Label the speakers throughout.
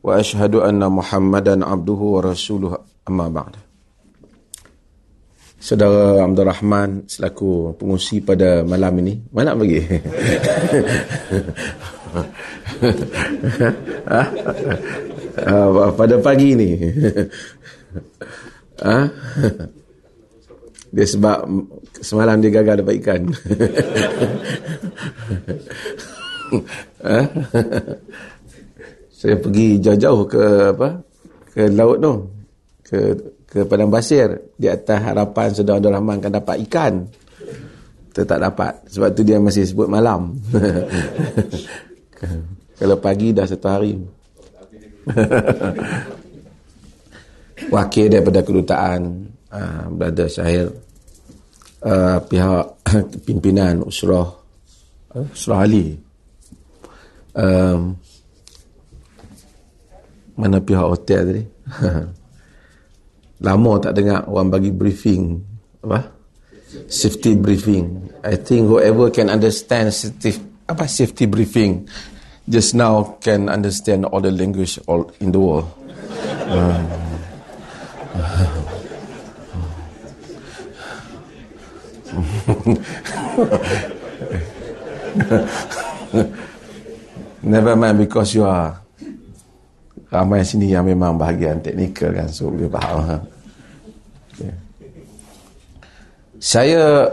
Speaker 1: wa ashhadu anna muhammadan abduhu wa rasuluh amma ba'd Saudara Abdul Rahman selaku pengusi pada malam ini mana nak pergi ha? pada pagi ni ha? dia sebab semalam dia gagal dapat ikan ha? saya pergi jauh-jauh ke apa ke laut tu. Ke ke padang pasir di atas harapan saudara Abdul Rahman akan dapat ikan. Tak dapat. Sebab tu dia masih sebut malam. Kalau pagi dah satu hari. Wakil daripada kedutaan uh, Brother Syahir. Uh, pihak pimpinan Usrah. Uh, Usrah Ali. Um, mana pihak hotel tadi? Lama tak dengar orang bagi briefing. Apa? Safety briefing. I think whoever can understand safety apa safety briefing just now can understand all the language all in the world. Never mind because you are ramai sini yang memang bahagian teknikal kan so boleh faham ha? okay. saya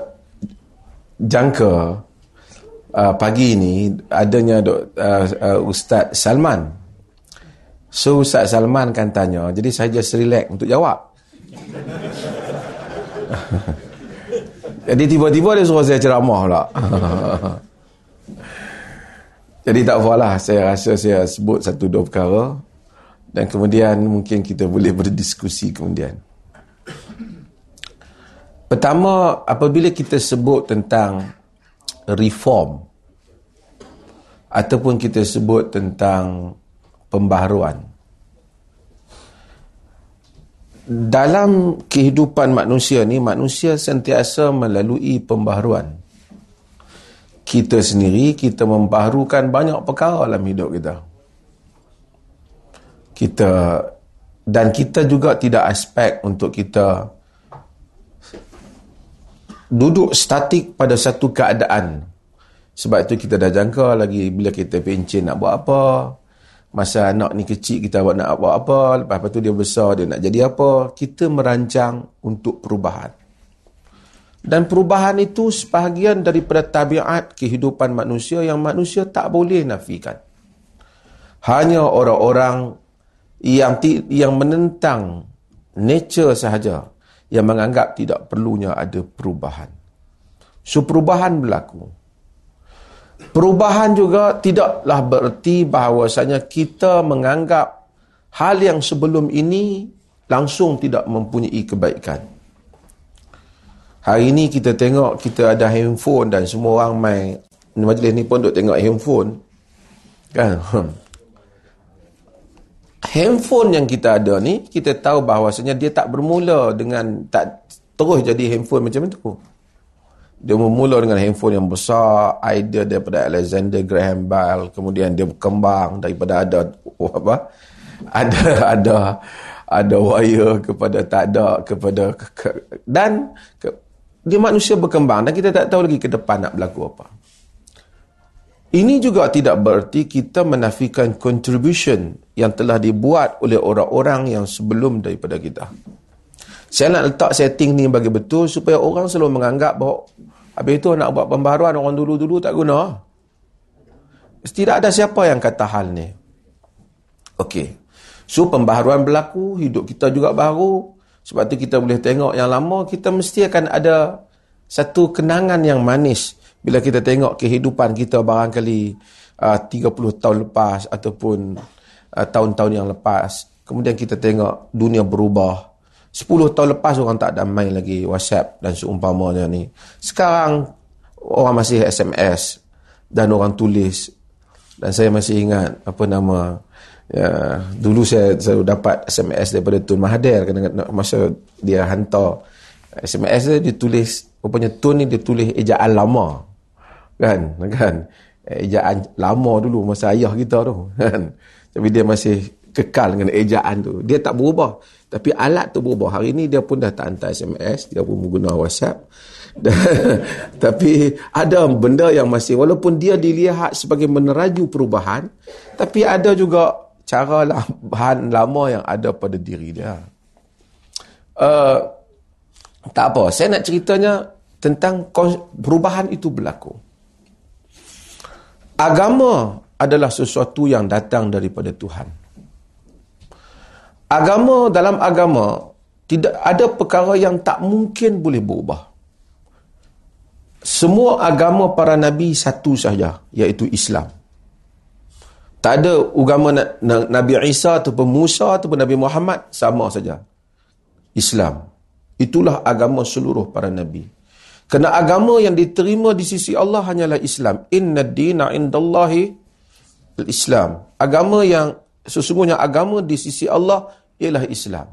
Speaker 1: jangka uh, pagi ini adanya dok, uh, uh, Ustaz Salman so Ustaz Salman kan tanya jadi saya just relax untuk jawab jadi tiba-tiba dia suruh saya ceramah pula jadi tak apalah saya rasa saya sebut satu dua perkara dan kemudian mungkin kita boleh berdiskusi kemudian. Pertama, apabila kita sebut tentang reform ataupun kita sebut tentang pembaharuan dalam kehidupan manusia ni manusia sentiasa melalui pembaharuan kita sendiri kita membaharukan banyak perkara dalam hidup kita kita dan kita juga tidak aspek untuk kita duduk statik pada satu keadaan. Sebab itu kita dah jangka lagi bila kita pencin nak buat apa. Masa anak ni kecil kita buat nak buat apa. Lepas tu dia besar dia nak jadi apa. Kita merancang untuk perubahan. Dan perubahan itu sebahagian daripada tabiat kehidupan manusia yang manusia tak boleh nafikan. Hanya orang-orang yang yang menentang nature sahaja yang menganggap tidak perlunya ada perubahan. So perubahan berlaku. Perubahan juga tidaklah bererti bahawasanya kita menganggap hal yang sebelum ini langsung tidak mempunyai kebaikan. Hari ini kita tengok kita ada handphone dan semua orang main majlis ni pun duk tengok handphone. Kan? handphone yang kita ada ni kita tahu bahawasanya dia tak bermula dengan tak terus jadi handphone macam itu. Dia bermula dengan handphone yang besar idea daripada Alexander Graham Bell kemudian dia berkembang daripada ada oh, apa? Ada ada ada wire kepada tak ada kepada ke, dan ke, dia manusia berkembang dan kita tak tahu lagi ke depan nak berlaku apa ini juga tidak bererti kita menafikan contribution yang telah dibuat oleh orang-orang yang sebelum daripada kita. Saya nak letak setting ni bagi betul supaya orang selalu menganggap bahawa habis itu nak buat pembaharuan orang dulu-dulu tak guna. Tidak ada siapa yang kata hal ni. Okey. So pembaharuan berlaku, hidup kita juga baru. Sebab tu kita boleh tengok yang lama, kita mesti akan ada satu kenangan yang manis bila kita tengok kehidupan kita barangkali uh, 30 tahun lepas ataupun uh, tahun-tahun yang lepas Kemudian kita tengok dunia berubah. 10 tahun lepas orang tak ada main lagi WhatsApp dan seumpamanya ni. Sekarang orang masih SMS dan orang tulis. Dan saya masih ingat apa nama ya, dulu saya selalu dapat SMS daripada Tun Mahathir masa dia hantar SMS dia ditulis rupanya Tun ni dia tulis ejaan lama kan? Kan? Ejaan lama dulu masa ayah kita tu. Kan? Tapi dia masih kekal dengan ejaan tu. Dia tak berubah. Tapi alat tu berubah. Hari ni dia pun dah tak hantar SMS dia pun menggunakan WhatsApp. Tapi ada benda yang masih walaupun dia dilihat sebagai meneraju perubahan tapi ada juga cara lah, bahan lama yang ada pada diri dia. Uh, tak apa. Saya nak ceritanya tentang perubahan itu berlaku agama adalah sesuatu yang datang daripada Tuhan. Agama dalam agama tidak ada perkara yang tak mungkin boleh berubah. Semua agama para nabi satu sahaja iaitu Islam. Tak ada agama Nabi Isa ataupun Musa ataupun Nabi Muhammad sama saja. Islam. Itulah agama seluruh para nabi. Kerana agama yang diterima di sisi Allah hanyalah Islam. Inna dina indallahi islam Agama yang sesungguhnya agama di sisi Allah ialah Islam.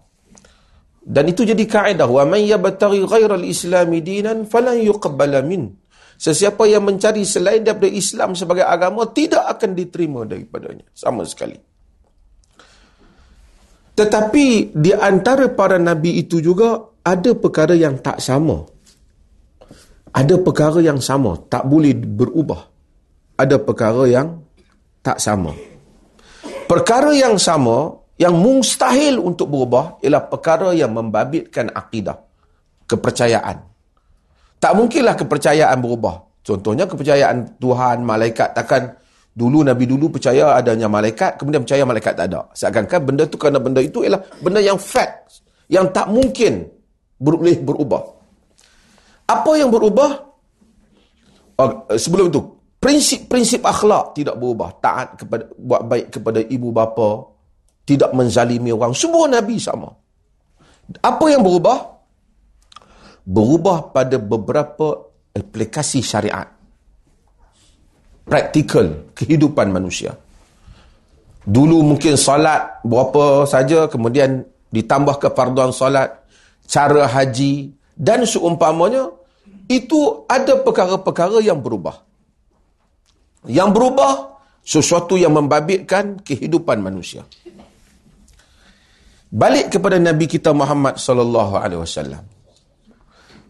Speaker 1: Dan itu jadi kaedah. Wa man yabtaghi ghairal islami dinan falan yuqbala min. Sesiapa yang mencari selain daripada Islam sebagai agama tidak akan diterima daripadanya sama sekali. Tetapi di antara para nabi itu juga ada perkara yang tak sama ada perkara yang sama, tak boleh berubah. Ada perkara yang tak sama. Perkara yang sama, yang mustahil untuk berubah, ialah perkara yang membabitkan akidah. Kepercayaan. Tak mungkinlah kepercayaan berubah. Contohnya kepercayaan Tuhan, malaikat. Takkan dulu Nabi dulu percaya adanya malaikat, kemudian percaya malaikat tak ada. Seakan-akan benda tu kerana benda itu ialah benda yang fact. Yang tak mungkin boleh berubah. Apa yang berubah? Uh, sebelum itu, prinsip-prinsip akhlak tidak berubah. Taat kepada buat baik kepada ibu bapa, tidak menzalimi orang. Semua Nabi sama. Apa yang berubah? Berubah pada beberapa aplikasi syariat. Praktikal kehidupan manusia. Dulu mungkin salat berapa saja, kemudian ditambah kefarduan salat, cara haji, dan seumpamanya itu ada perkara-perkara yang berubah. Yang berubah sesuatu yang membabitkan kehidupan manusia. Balik kepada Nabi kita Muhammad sallallahu alaihi wasallam.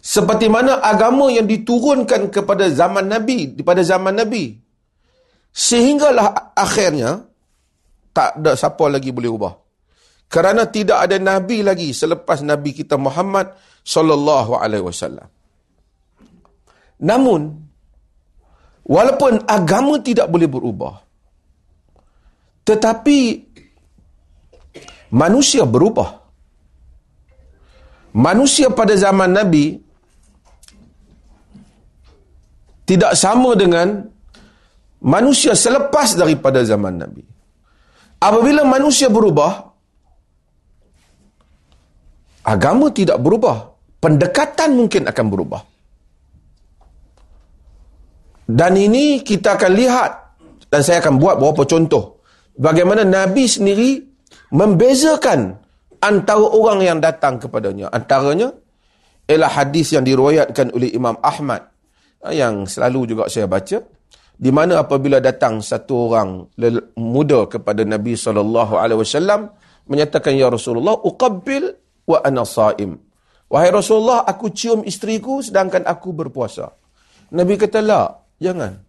Speaker 1: Seperti mana agama yang diturunkan kepada zaman Nabi, pada zaman Nabi. Sehinggalah akhirnya tak ada siapa lagi boleh ubah. Kerana tidak ada nabi lagi selepas nabi kita Muhammad sallallahu alaihi wasallam. Namun walaupun agama tidak boleh berubah tetapi manusia berubah. Manusia pada zaman nabi tidak sama dengan manusia selepas daripada zaman nabi. Apabila manusia berubah, agama tidak berubah. Pendekatan mungkin akan berubah. Dan ini kita akan lihat dan saya akan buat beberapa contoh bagaimana Nabi sendiri membezakan antara orang yang datang kepadanya. Antaranya ialah hadis yang diriwayatkan oleh Imam Ahmad yang selalu juga saya baca di mana apabila datang satu orang muda kepada Nabi sallallahu alaihi wasallam menyatakan ya Rasulullah uqabbil wa ana saim. Wahai Rasulullah, aku cium isteriku sedangkan aku berpuasa. Nabi kata, la, jangan.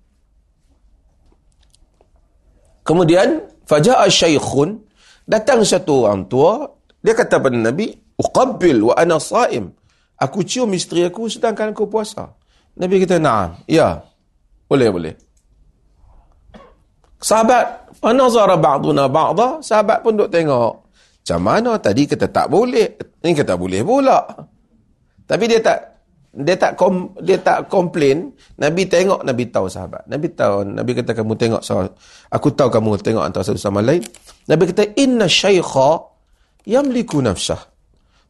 Speaker 1: Kemudian, faja'a syaikhun, datang satu orang tua, dia kata pada Nabi, uqabbil wa ana saim. Aku cium isteri aku sedangkan aku puasa. Nabi kata, na'am, ya, boleh, boleh. Sahabat, fanazara ba'duna ba'da, sahabat pun duk tengok. Macam mana tadi kata tak boleh, ini kata boleh pula. Tapi dia tak dia tak kom, dia tak komplain. Nabi tengok, Nabi tahu sahabat. Nabi tahu, Nabi kata kamu tengok, so, aku tahu kamu tengok antara satu sama lain. Nabi kata, inna syaikha yamliku nafsah.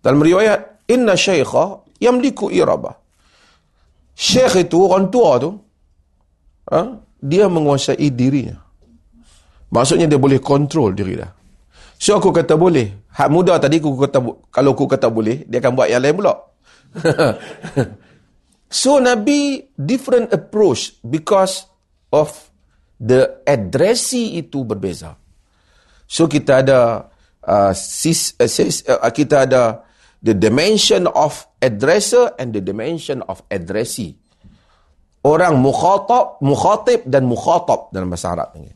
Speaker 1: Dalam riwayat, inna syaikha yamliku irabah. Syekh itu, orang tua tu, ha, dia menguasai dirinya. Maksudnya dia boleh kontrol diri dia. So aku kata boleh. Hak muda tadi aku kata kalau aku kata boleh, dia akan buat yang lain pula. so Nabi different approach because of the addressee itu berbeza. So kita ada uh, sis, uh, sis, uh, kita ada the dimension of addresser and the dimension of addressee. Orang mukhatab, mukhatib dan mukhatab dalam bahasa Arab ini.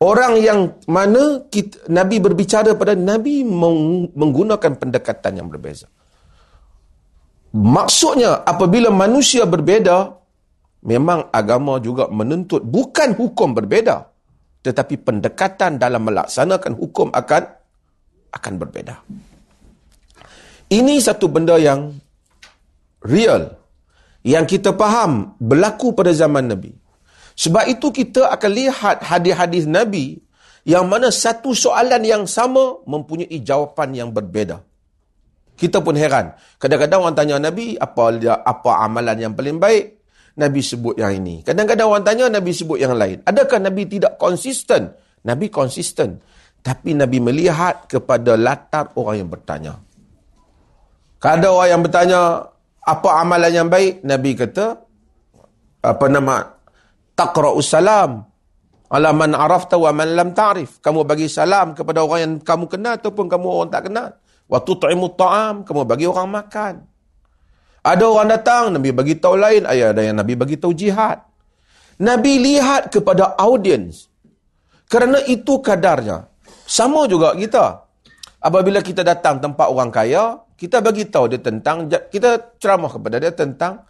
Speaker 1: Orang yang mana kita, Nabi berbicara pada Nabi menggunakan pendekatan yang berbeza. Maksudnya apabila manusia berbeza, memang agama juga menuntut bukan hukum berbeza tetapi pendekatan dalam melaksanakan hukum akan akan berbeza. Ini satu benda yang real yang kita faham berlaku pada zaman Nabi. Sebab itu kita akan lihat hadis-hadis Nabi yang mana satu soalan yang sama mempunyai jawapan yang berbeza kita pun heran kadang-kadang orang tanya Nabi apa apa amalan yang paling baik Nabi sebut yang ini. Kadang-kadang orang tanya, Nabi sebut yang lain. Adakah Nabi tidak konsisten? Nabi konsisten. Tapi Nabi melihat kepada latar orang yang bertanya. Ada orang yang bertanya, apa amalan yang baik? Nabi kata, apa nama? Taqra'us salam. Ala man arafta wa man lam ta'rif. Kamu bagi salam kepada orang yang kamu kenal ataupun kamu orang tak kenal. Wa tut'imu ta'am. Kamu bagi orang makan. Ada orang datang, Nabi bagi tahu lain, ada yang Nabi bagi tahu jihad. Nabi lihat kepada audiens. Kerana itu kadarnya. Sama juga kita. Apabila kita datang tempat orang kaya, kita bagi tahu dia tentang kita ceramah kepada dia tentang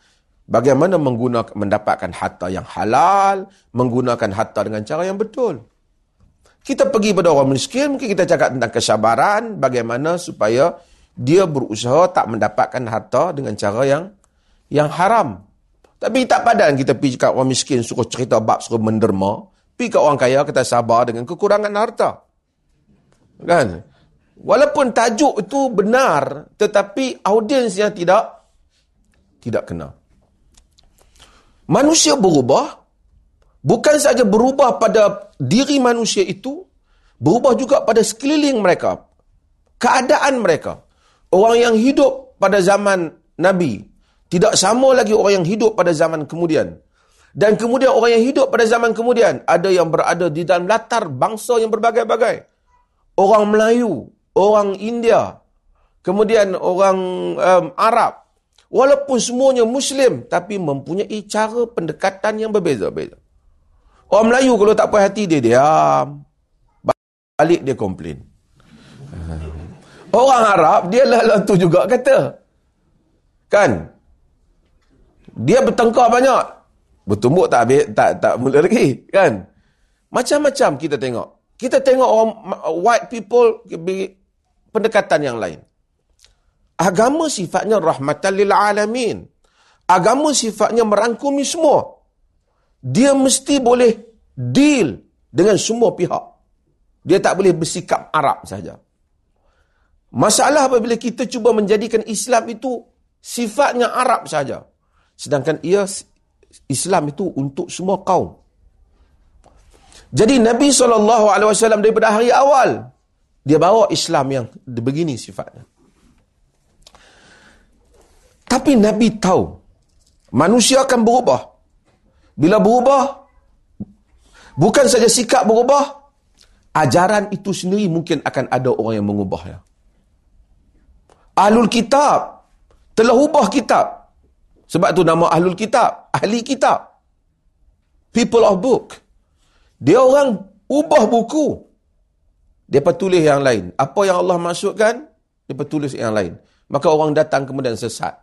Speaker 1: bagaimana menggunakan mendapatkan harta yang halal, menggunakan harta dengan cara yang betul. Kita pergi pada orang miskin, mungkin kita cakap tentang kesabaran, bagaimana supaya dia berusaha tak mendapatkan harta dengan cara yang yang haram. Tapi tak padan kita pergi kat orang miskin suruh cerita bab suruh menderma. Pergi kat orang kaya kita sabar dengan kekurangan harta. Kan? Walaupun tajuk itu benar tetapi audiensnya tidak tidak kena. Manusia berubah bukan saja berubah pada diri manusia itu berubah juga pada sekeliling mereka. Keadaan mereka. Orang yang hidup pada zaman Nabi tidak sama lagi orang yang hidup pada zaman kemudian. Dan kemudian orang yang hidup pada zaman kemudian ada yang berada di dalam latar bangsa yang berbagai-bagai. Orang Melayu, orang India, kemudian orang um, Arab. Walaupun semuanya Muslim tapi mempunyai cara pendekatan yang berbeza-beza. Orang Melayu kalau tak puas hati dia diam. Balik dia komplain. Orang Arab dia lah tu juga kata. Kan? Dia bertengkar banyak. Bertumbuk tak habis, tak tak mula lagi, kan? Macam-macam kita tengok. Kita tengok orang white people pendekatan yang lain. Agama sifatnya rahmatan lil alamin. Agama sifatnya merangkumi semua. Dia mesti boleh deal dengan semua pihak. Dia tak boleh bersikap Arab saja. Masalah apabila kita cuba menjadikan Islam itu sifatnya Arab saja. Sedangkan ia Islam itu untuk semua kaum. Jadi Nabi SAW daripada hari awal, dia bawa Islam yang begini sifatnya. Tapi Nabi tahu, manusia akan berubah. Bila berubah, bukan saja sikap berubah, ajaran itu sendiri mungkin akan ada orang yang mengubahnya. Ahlul Kitab telah ubah kitab. Sebab tu nama Ahlul Kitab, ahli kitab. People of book. Dia orang ubah buku. Dia tulis yang lain. Apa yang Allah masukkan, dia tulis yang lain. Maka orang datang kemudian sesat.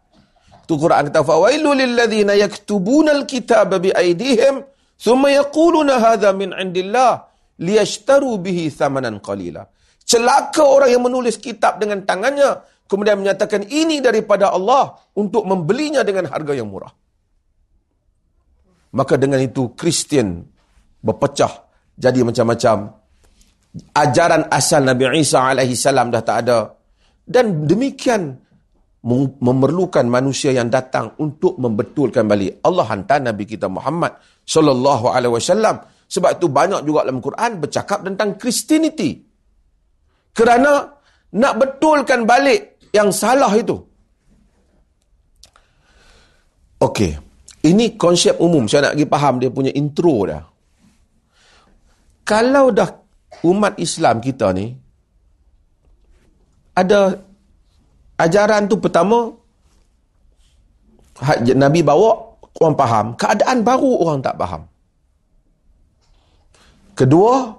Speaker 1: Tu Quran kata fawailu lilladzina yaktubuna alkitaba biaydihim thumma yaquluna hadha min indillah liyashtaru bihi thamanan qalila. Celaka orang yang menulis kitab dengan tangannya kemudian menyatakan ini daripada Allah untuk membelinya dengan harga yang murah. Maka dengan itu Kristian berpecah jadi macam-macam. ajaran asal Nabi Isa alaihi salam dah tak ada. Dan demikian memerlukan manusia yang datang untuk membetulkan balik. Allah hantar Nabi kita Muhammad sallallahu alaihi wasallam. Sebab itu banyak juga dalam Quran bercakap tentang Christianity. Kerana nak betulkan balik yang salah itu. Okey. Ini konsep umum. Saya nak pergi faham dia punya intro dah. Kalau dah umat Islam kita ni ada ajaran tu pertama Nabi bawa orang faham, keadaan baru orang tak faham. Kedua,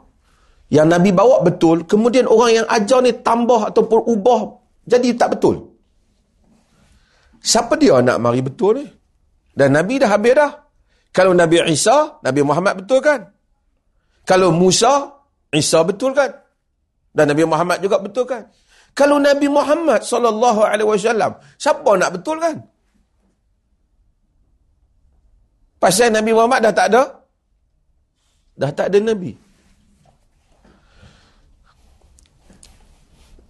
Speaker 1: yang Nabi bawa betul, kemudian orang yang ajar ni tambah ataupun ubah jadi tak betul. Siapa dia nak mari betul ni? Dan Nabi dah habis dah. Kalau Nabi Isa, Nabi Muhammad betul kan? Kalau Musa, Isa betul kan? Dan Nabi Muhammad juga betul kan? Kalau Nabi Muhammad sallallahu alaihi wasallam, siapa nak betul kan? Pasal Nabi Muhammad dah tak ada. Dah tak ada nabi.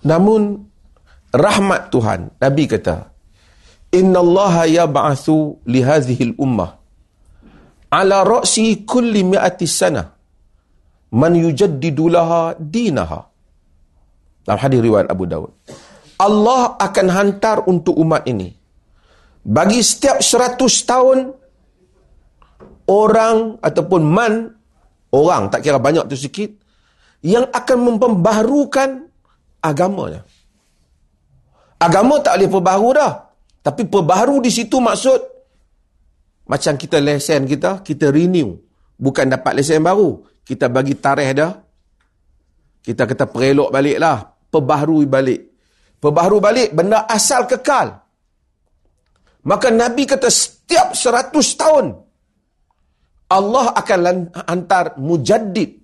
Speaker 1: Namun rahmat Tuhan, Nabi kata, "Inna Allah yab'atsu li hadhihi al-ummah ala ra'si kulli mi'ati sana man yujaddidu laha dinaha." Dalam hadis riwayat Abu Dawud. Allah akan hantar untuk umat ini. Bagi setiap seratus tahun, orang ataupun man, orang, tak kira banyak tu sikit, yang akan memperbaharukan agamanya. Agama tak boleh perbaharu dah. Tapi perbaharu di situ maksud, macam kita lesen kita, kita renew. Bukan dapat lesen baru. Kita bagi tarikh dah. Kita kata perelok balik lah perbaharui balik. Perbaharui balik benda asal kekal. Maka Nabi kata setiap seratus tahun Allah akan hantar mujaddid.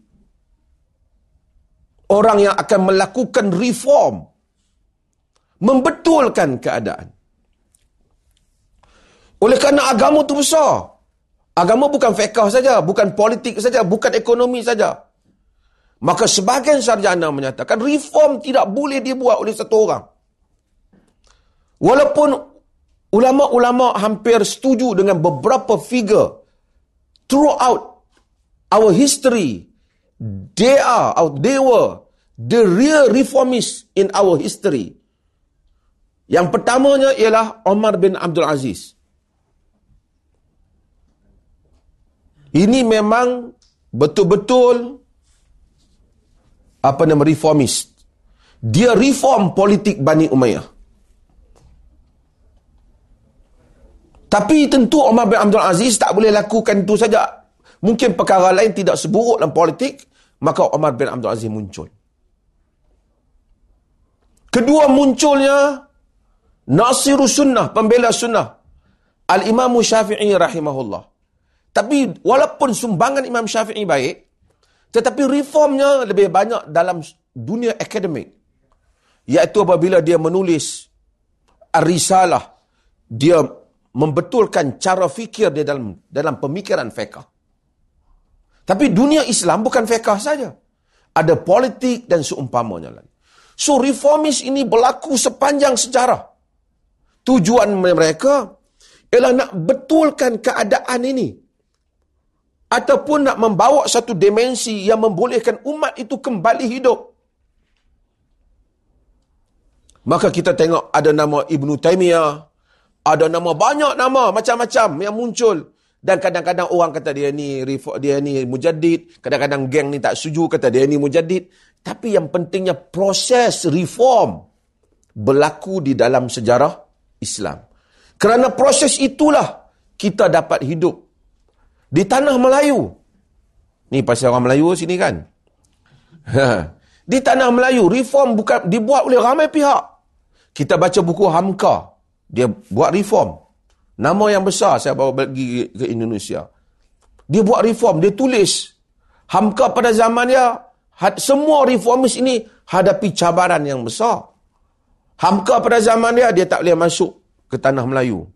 Speaker 1: Orang yang akan melakukan reform. Membetulkan keadaan. Oleh kerana agama itu besar. Agama bukan fiqah saja, bukan politik saja, bukan ekonomi saja. Maka sebahagian sarjana menyatakan reform tidak boleh dibuat oleh satu orang. Walaupun ulama-ulama hampir setuju dengan beberapa figure throughout our history, they are, or they were the real reformists in our history. Yang pertamanya ialah Omar bin Abdul Aziz. Ini memang betul-betul apa nama reformist. Dia reform politik Bani Umayyah. Tapi tentu Umar bin Abdul Aziz tak boleh lakukan itu saja. Mungkin perkara lain tidak seburuk dalam politik, maka Umar bin Abdul Aziz muncul. Kedua munculnya Nasirus Sunnah, pembela Sunnah. Al-Imam Syafi'i rahimahullah. Tapi walaupun sumbangan Imam Syafi'i baik, tetapi reformnya lebih banyak dalam dunia akademik. Iaitu apabila dia menulis risalah, dia membetulkan cara fikir dia dalam dalam pemikiran fiqah. Tapi dunia Islam bukan fiqah saja. Ada politik dan seumpamanya lagi. So reformis ini berlaku sepanjang sejarah. Tujuan mereka ialah nak betulkan keadaan ini ataupun nak membawa satu dimensi yang membolehkan umat itu kembali hidup. Maka kita tengok ada nama Ibn Taymiyah, ada nama banyak nama macam-macam yang muncul. Dan kadang-kadang orang kata dia ni dia ni mujaddid, kadang-kadang geng ni tak setuju kata dia ni mujaddid. Tapi yang pentingnya proses reform berlaku di dalam sejarah Islam. Kerana proses itulah kita dapat hidup di tanah Melayu. Ni pasal orang Melayu sini kan. Ha. Di tanah Melayu, reform bukan dibuat oleh ramai pihak. Kita baca buku Hamka. Dia buat reform. Nama yang besar saya bawa pergi ke Indonesia. Dia buat reform, dia tulis. Hamka pada zaman dia, semua reformis ini hadapi cabaran yang besar. Hamka pada zaman dia, dia tak boleh masuk ke tanah Melayu.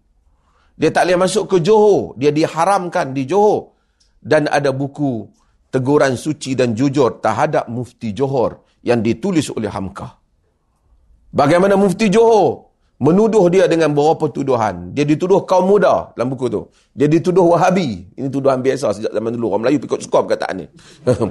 Speaker 1: Dia tak boleh masuk ke Johor. Dia diharamkan di Johor. Dan ada buku teguran suci dan jujur terhadap Mufti Johor yang ditulis oleh Hamka. Bagaimana Mufti Johor menuduh dia dengan beberapa tuduhan. Dia dituduh kaum muda dalam buku tu. Dia dituduh Wahabi. Ini tuduhan biasa sejak zaman dulu. Orang Melayu pikut suka perkataan ni.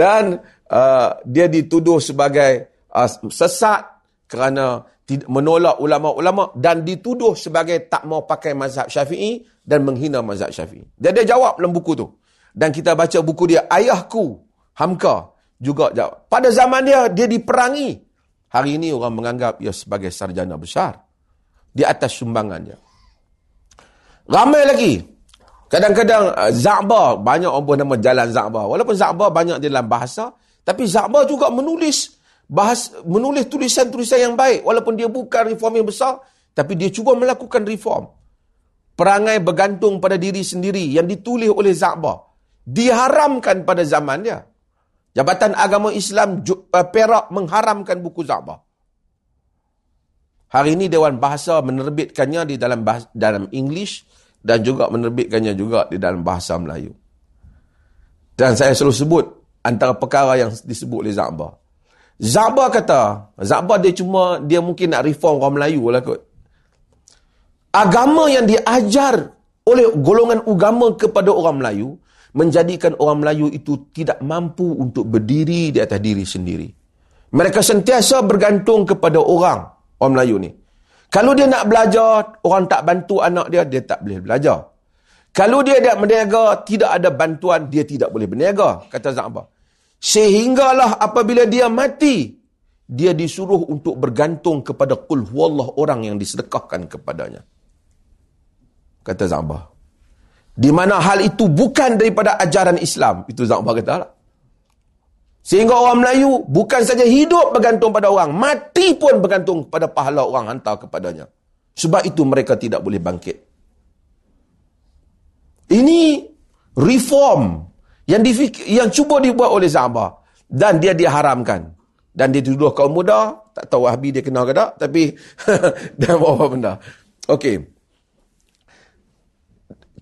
Speaker 1: dan uh, dia dituduh sebagai uh, sesat kerana menolak ulama-ulama dan dituduh sebagai tak mau pakai mazhab syafi'i dan menghina mazhab syafi'i. Dia dia jawab dalam buku tu. Dan kita baca buku dia, Ayahku, Hamka, juga jawab. Pada zaman dia, dia diperangi. Hari ini orang menganggap ia sebagai sarjana besar. Di atas sumbangannya. Ramai lagi. Kadang-kadang uh, banyak orang pun nama jalan Za'ba. Walaupun Za'ba banyak di dalam bahasa, tapi Za'ba juga menulis bahas menulis tulisan-tulisan yang baik. Walaupun dia bukan reform yang besar tapi dia cuba melakukan reform. Perangai bergantung pada diri sendiri yang ditulis oleh Za'ba diharamkan pada zaman dia. Jabatan Agama Islam uh, Perak mengharamkan buku Za'ba hari ini Dewan Bahasa menerbitkannya di dalam bahasa, dalam English dan juga menerbitkannya juga di dalam bahasa Melayu. Dan saya selalu sebut antara perkara yang disebut oleh Za'ba Zabah kata, Zabah dia cuma, dia mungkin nak reform orang Melayu lah kot. Agama yang diajar oleh golongan agama kepada orang Melayu, menjadikan orang Melayu itu tidak mampu untuk berdiri di atas diri sendiri. Mereka sentiasa bergantung kepada orang, orang Melayu ni. Kalau dia nak belajar, orang tak bantu anak dia, dia tak boleh belajar. Kalau dia tidak berniaga, tidak ada bantuan, dia tidak boleh berniaga, kata Zabah. Sehinggalah apabila dia mati, dia disuruh untuk bergantung kepada kul huwallah orang yang disedekahkan kepadanya. Kata Zabah. Di mana hal itu bukan daripada ajaran Islam. Itu Zabah kata lah. Sehingga orang Melayu bukan saja hidup bergantung pada orang, mati pun bergantung pada pahala orang hantar kepadanya. Sebab itu mereka tidak boleh bangkit. Ini reform yang difikir, yang cuba dibuat oleh Za'ba dan dia diharamkan. Dan dia tuduh kaum muda tak tahu Wahabi dia kenal ke tak tapi dan apa benda. Okey.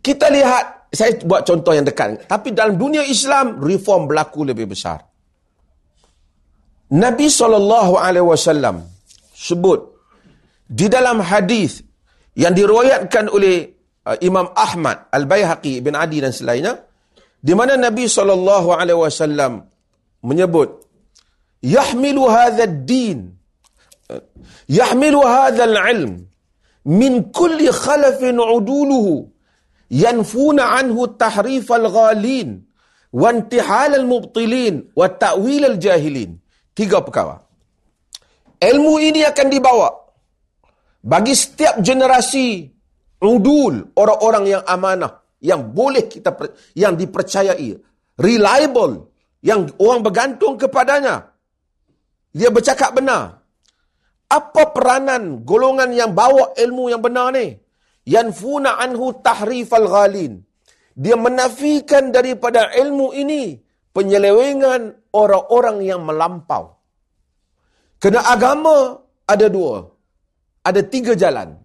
Speaker 1: Kita lihat saya buat contoh yang dekat. Tapi dalam dunia Islam reform berlaku lebih besar. Nabi SAW sebut di dalam hadis yang diriwayatkan oleh uh, Imam Ahmad Al-Bayhaqi Ibn Adi dan selainnya di mana Nabi SAW menyebut yahmilu hadha ad-din yahmilu hadha al-ilm min kulli khalafin uduluhu yanfuna anhu tahrif al-ghalin wa intihal al-mubtilin wa ta'wil al-jahilin. Tiga perkara. Ilmu ini akan dibawa bagi setiap generasi udul orang-orang yang amanah yang boleh kita yang dipercayai reliable yang orang bergantung kepadanya. Dia bercakap benar. Apa peranan golongan yang bawa ilmu yang benar ni? Yanfuna anhu tahrifal ghalin. Dia menafikan daripada ilmu ini penyelewengan orang-orang yang melampau. Kena agama ada dua. Ada tiga jalan.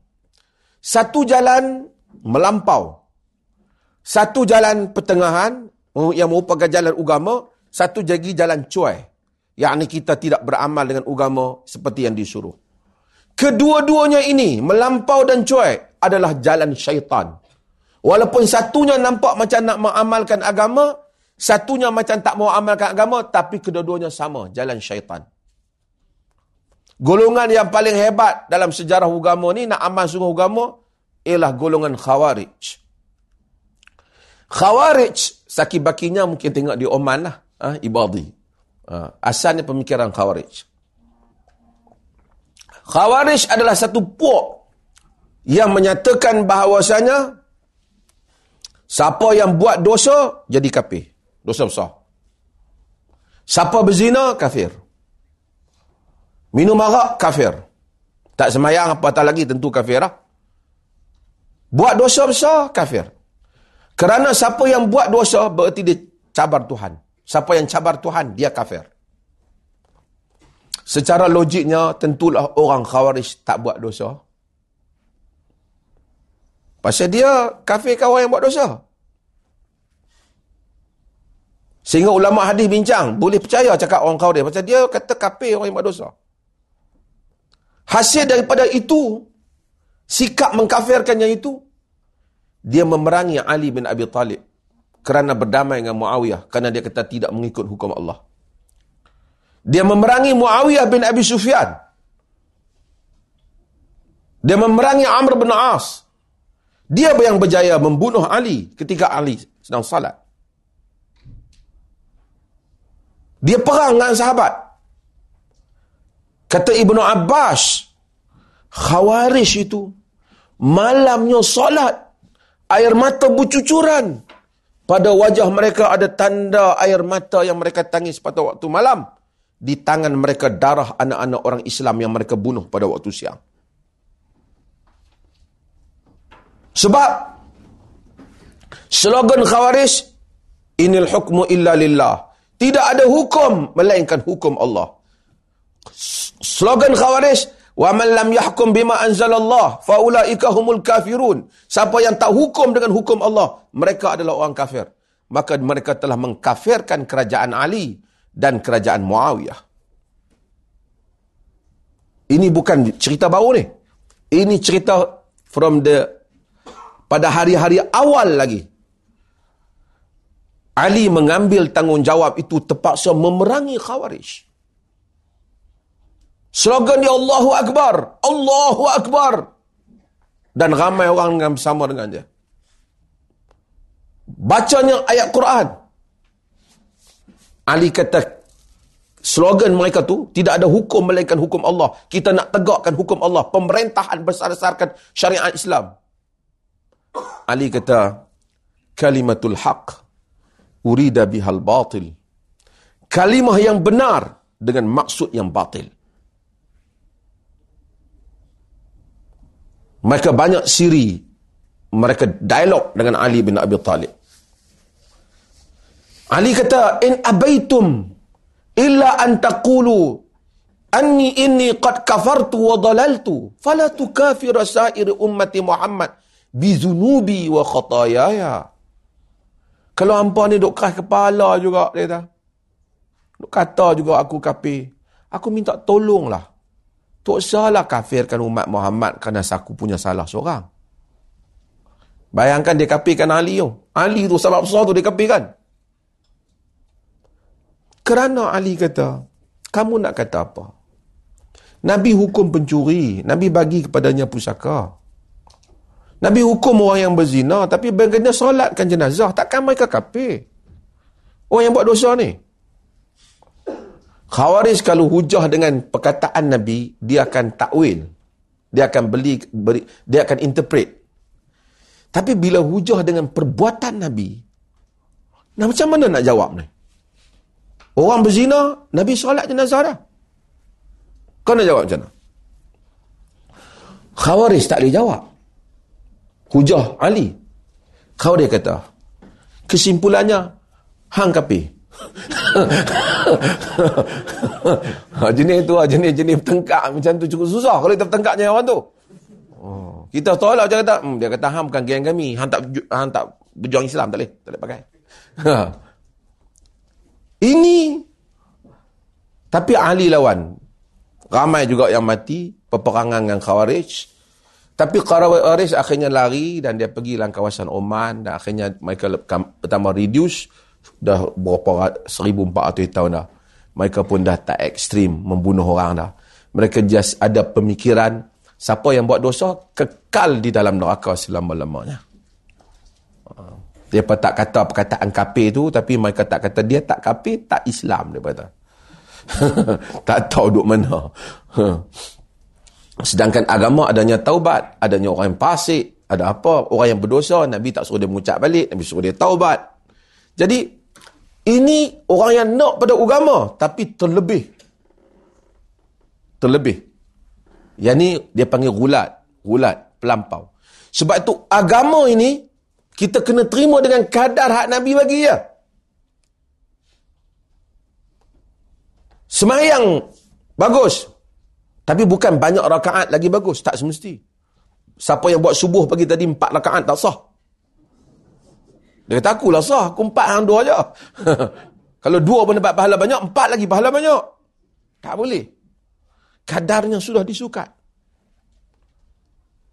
Speaker 1: Satu jalan melampau satu jalan pertengahan yang merupakan jalan agama, satu lagi jalan cuai. Yang kita tidak beramal dengan agama seperti yang disuruh. Kedua-duanya ini, melampau dan cuai, adalah jalan syaitan. Walaupun satunya nampak macam nak mengamalkan agama, satunya macam tak mau amalkan agama, tapi kedua-duanya sama, jalan syaitan. Golongan yang paling hebat dalam sejarah agama ni, nak amal sungguh agama, ialah golongan khawarij. Khawarij, sakit bakinya mungkin tengok di Oman lah. Ha, Ibadi. Ha, asalnya pemikiran Khawarij. Khawarij adalah satu puak yang menyatakan bahawasanya siapa yang buat dosa, jadi kafir. Dosa besar. Siapa berzina, kafir. Minum arak, kafir. Tak semayang apa tak lagi, tentu kafir lah. Buat dosa besar, kafir. Kerana siapa yang buat dosa berarti dia cabar Tuhan. Siapa yang cabar Tuhan, dia kafir. Secara logiknya, tentulah orang khawarij tak buat dosa. Pasal dia kafir kawan yang buat dosa. Sehingga ulama hadis bincang, boleh percaya cakap orang dia. Macam dia kata kafir orang yang buat dosa. Hasil daripada itu, sikap mengkafirkan yang itu, dia memerangi Ali bin Abi Talib kerana berdamai dengan Muawiyah kerana dia kata tidak mengikut hukum Allah. Dia memerangi Muawiyah bin Abi Sufyan. Dia memerangi Amr bin As. Dia yang berjaya membunuh Ali ketika Ali sedang salat. Dia perang dengan sahabat. Kata Ibnu Abbas, Khawarij itu malamnya solat, air mata bercucuran. Pada wajah mereka ada tanda air mata yang mereka tangis pada waktu malam. Di tangan mereka darah anak-anak orang Islam yang mereka bunuh pada waktu siang. Sebab slogan Khawarij, Inil hukmu illa lillah. Tidak ada hukum melainkan hukum Allah. Slogan Khawarij, "Wa man lam yahkum bima anzalallah fa ulaika humul kafirun." Siapa yang tak hukum dengan hukum Allah, mereka adalah orang kafir. Maka mereka telah mengkafirkan kerajaan Ali dan kerajaan Muawiyah. Ini bukan cerita baru ni. Ini cerita from the pada hari-hari awal lagi Ali mengambil tanggungjawab itu terpaksa memerangi Khawarij. Slogan dia Allahu Akbar. Allahu Akbar. Dan ramai orang yang bersama dengan dia. Bacanya ayat Quran. Ali kata, slogan mereka tu, tidak ada hukum melainkan hukum Allah. Kita nak tegakkan hukum Allah. Pemerintahan bersasarkan syariat Islam. Ali kata, kalimatul haq urida bihal batil. Kalimah yang benar dengan maksud yang batil. Mereka banyak siri. Mereka dialog dengan Ali bin Abi Talib. Ali kata, In abaitum illa an taqulu anni inni qad kafartu wa dalaltu fala tukafira sa'ir ummati Muhammad bizunubi wa khatayaya. Kalau hampa ni duk keras kepala juga, dia kata. Duk kata juga aku kafir. Aku minta tolonglah. Tak salah kafirkan umat Muhammad kerana aku punya salah seorang. Bayangkan dia kafirkan Ali tu. Ali tu sebab besar tu dia kafirkan. Kerana Ali kata, kamu nak kata apa? Nabi hukum pencuri. Nabi bagi kepadanya pusaka. Nabi hukum orang yang berzina tapi baginda solatkan jenazah. Takkan mereka kafir? Orang yang buat dosa ni. Khawarij kalau hujah dengan perkataan Nabi, dia akan takwil. Dia akan beli, beri, dia akan interpret. Tapi bila hujah dengan perbuatan Nabi, nah macam mana nak jawab ni? Orang berzina, Nabi solat jenazah dah. Kau nak jawab macam mana? Khawarij tak boleh jawab hujah Ali. Dia kata, kesimpulannya, hang kapi. Ha, jenis tu, jenis-jenis bertengkak macam tu cukup susah kalau kita bertengkaknya orang tu. Oh. Kita tolak macam kata, hmm, dia kata, hang bukan geng kami. Hang tak, hang tak berjuang Islam, tak boleh. Tak boleh pakai. Ha. Ini, tapi Ali lawan. Ramai juga yang mati, peperangan dengan Khawarij. Tapi Aris akhirnya lari dan dia pergi dalam kawasan Oman dan akhirnya mereka pertama reduce dah berapa 1400 tahun dah. Mereka pun dah tak ekstrim membunuh orang dah. Mereka just ada pemikiran siapa yang buat dosa kekal di dalam neraka selama-lamanya. Dia tak kata perkataan kafir tu tapi mereka tak kata dia tak kafir, tak Islam dia kata. tak tahu duk mana. Sedangkan agama adanya taubat, adanya orang yang fasik, ada apa? Orang yang berdosa, Nabi tak suruh dia mengucap balik, Nabi suruh dia taubat. Jadi, ini orang yang nak pada agama, tapi terlebih. Terlebih. Yang ni dia panggil gulat. Gulat, pelampau. Sebab itu agama ini, kita kena terima dengan kadar hak Nabi bagi ya. Semayang, bagus. Tapi bukan banyak rakaat lagi bagus. Tak semesti. Siapa yang buat subuh pagi tadi empat rakaat tak sah. Dia kata akulah sah. Aku empat hang dua je. Kalau dua pun dapat pahala banyak, empat lagi pahala banyak. Tak boleh. Kadarnya sudah disukat.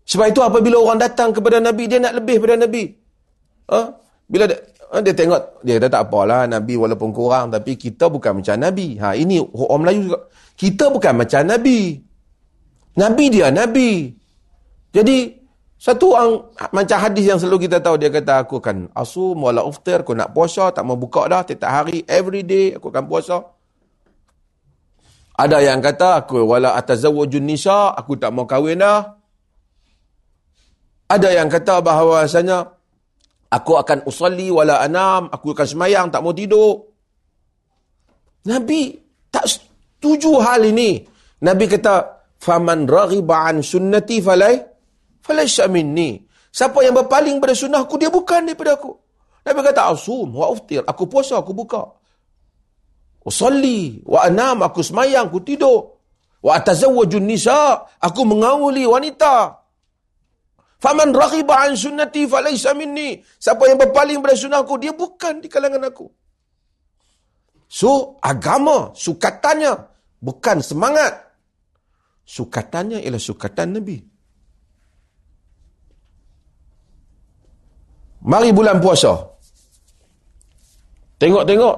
Speaker 1: Sebab itu apabila orang datang kepada Nabi, dia nak lebih pada Nabi. Ha? Bila dia, ha, dia tengok, dia kata tak apalah Nabi walaupun kurang, tapi kita bukan macam Nabi. Ha, ini orang Melayu juga. Kita bukan macam Nabi. Nabi dia Nabi. Jadi, satu orang, macam hadis yang selalu kita tahu, dia kata, aku akan asum, wala uftir, aku nak puasa, tak mau buka dah, tiap hari, every day, aku akan puasa. Ada yang kata, aku wala atazawwajun nisa, aku tak mau kahwin dah. Ada yang kata bahawasanya aku akan usalli wala anam, aku akan semayang, tak mau tidur. Nabi tak setuju hal ini. Nabi kata, "Faman raghiba an sunnati falai falaysa minni." Siapa yang berpaling pada sunnahku, dia bukan daripada aku. Nabi kata, "Asum wa uftir." Aku puasa, aku buka. Usalli wa anam, aku semayang, aku tidur. Wa atazawwajun nisa, aku mengawuli wanita. Faman raghiba an sunnati falaysa minni. Siapa yang berpaling pada sunnahku, dia bukan di kalangan aku. So, agama, sukatannya, bukan semangat. Sukatannya ialah sukatan Nabi. Mari bulan puasa. Tengok-tengok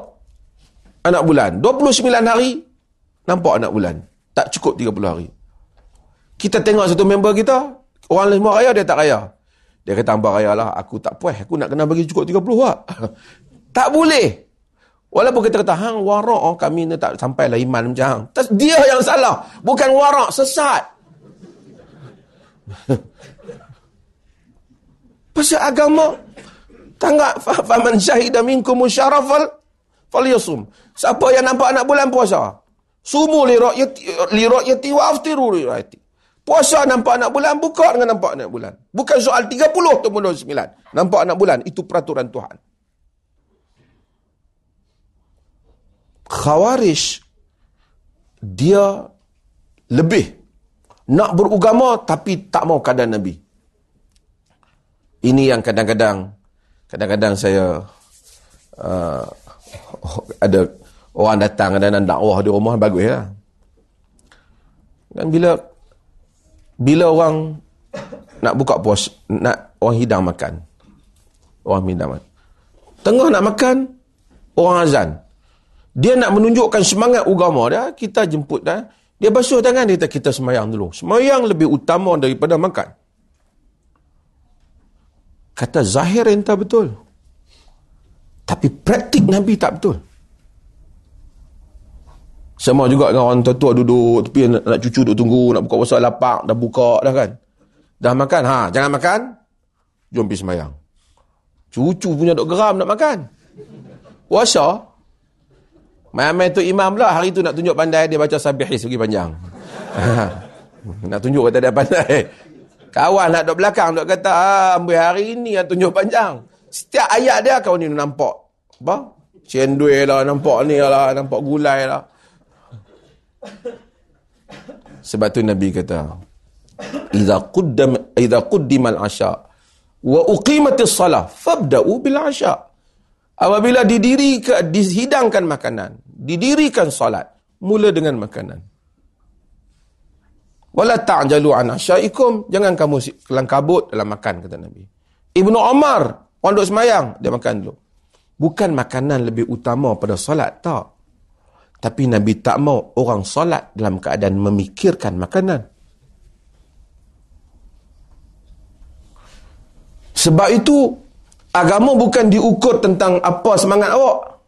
Speaker 1: anak bulan. 29 hari, nampak anak bulan. Tak cukup 30 hari. Kita tengok satu member kita, Orang lain semua raya, dia tak raya. Dia kata, hamba raya lah. Aku tak puas. Aku nak kena bagi cukup 30 wak. tak boleh. Walaupun kita kata, hang warak oh, kami ni tak sampai lah iman macam hang. Dia yang salah. Bukan warak, sesat. Pasal agama, tanggap faman syahidah minkum musyarafal falyasum. Siapa yang nampak anak bulan puasa? Sumu li ra'yati li ra'yati wa aftiru li ra'yati. Puasa nampak anak bulan, buka dengan nampak anak bulan. Bukan soal 30 atau 29. Nampak anak bulan, itu peraturan Tuhan. Khawarij, dia lebih nak berugama tapi tak mau keadaan Nabi. Ini yang kadang-kadang, kadang-kadang saya uh, ada orang datang dan dakwah di rumah bagus ya. Dan bila bila orang nak buka puas, nak orang hidang makan. Orang hidang makan. Tengah nak makan, orang azan. Dia nak menunjukkan semangat agama dia, kita jemput dah. Dia basuh tangan, dia kata kita semayang dulu. Semayang lebih utama daripada makan. Kata zahir entah betul. Tapi praktik Nabi tak betul. Sama juga dengan orang tua-tua duduk tepi nak, nak cucu duduk tunggu, nak buka puasa lapak, dah buka dah kan. Dah makan, ha, jangan makan. Jom pergi semayang. Cucu punya duk geram nak makan. Puasa. Main-main tu imam pula, hari tu nak tunjuk pandai, dia baca sabihis pergi panjang. nak tunjuk kata dia pandai. Kawan nak duduk belakang, duduk kata, ah, ambil hari ni yang tunjuk panjang. Setiap ayat dia, kau ni nampak. Apa? Cendui lah, nampak ni lah, nampak gulai lah. Sebab tu Nabi kata, "Idza quddam idza quddimal asya wa uqimatis salah fabda'u bil asya." Apabila didirikan dihidangkan makanan, didirikan solat, mula dengan makanan. Wala ta'jalu an asyaikum, jangan kamu kelang kabut dalam makan kata Nabi. Ibnu Umar, orang duk semayang, dia makan dulu. Bukan makanan lebih utama pada solat, tak. Tapi Nabi tak mau orang solat dalam keadaan memikirkan makanan. Sebab itu, agama bukan diukur tentang apa semangat awak.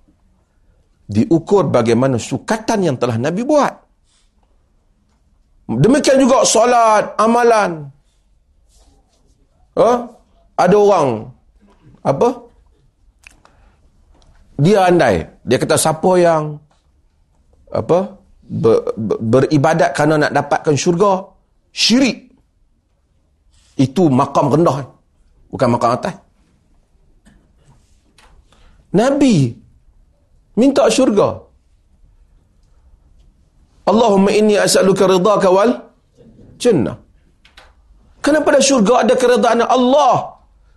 Speaker 1: Diukur bagaimana sukatan yang telah Nabi buat. Demikian juga solat, amalan. Huh? Ada orang, apa? Dia andai. Dia kata, siapa yang apa ber, ber, beribadat kerana nak dapatkan syurga syirik itu makam rendah bukan makam atas Nabi minta syurga Allahumma inni as'aluka ridhaka wal jannah kenapa pada syurga ada keridaan Allah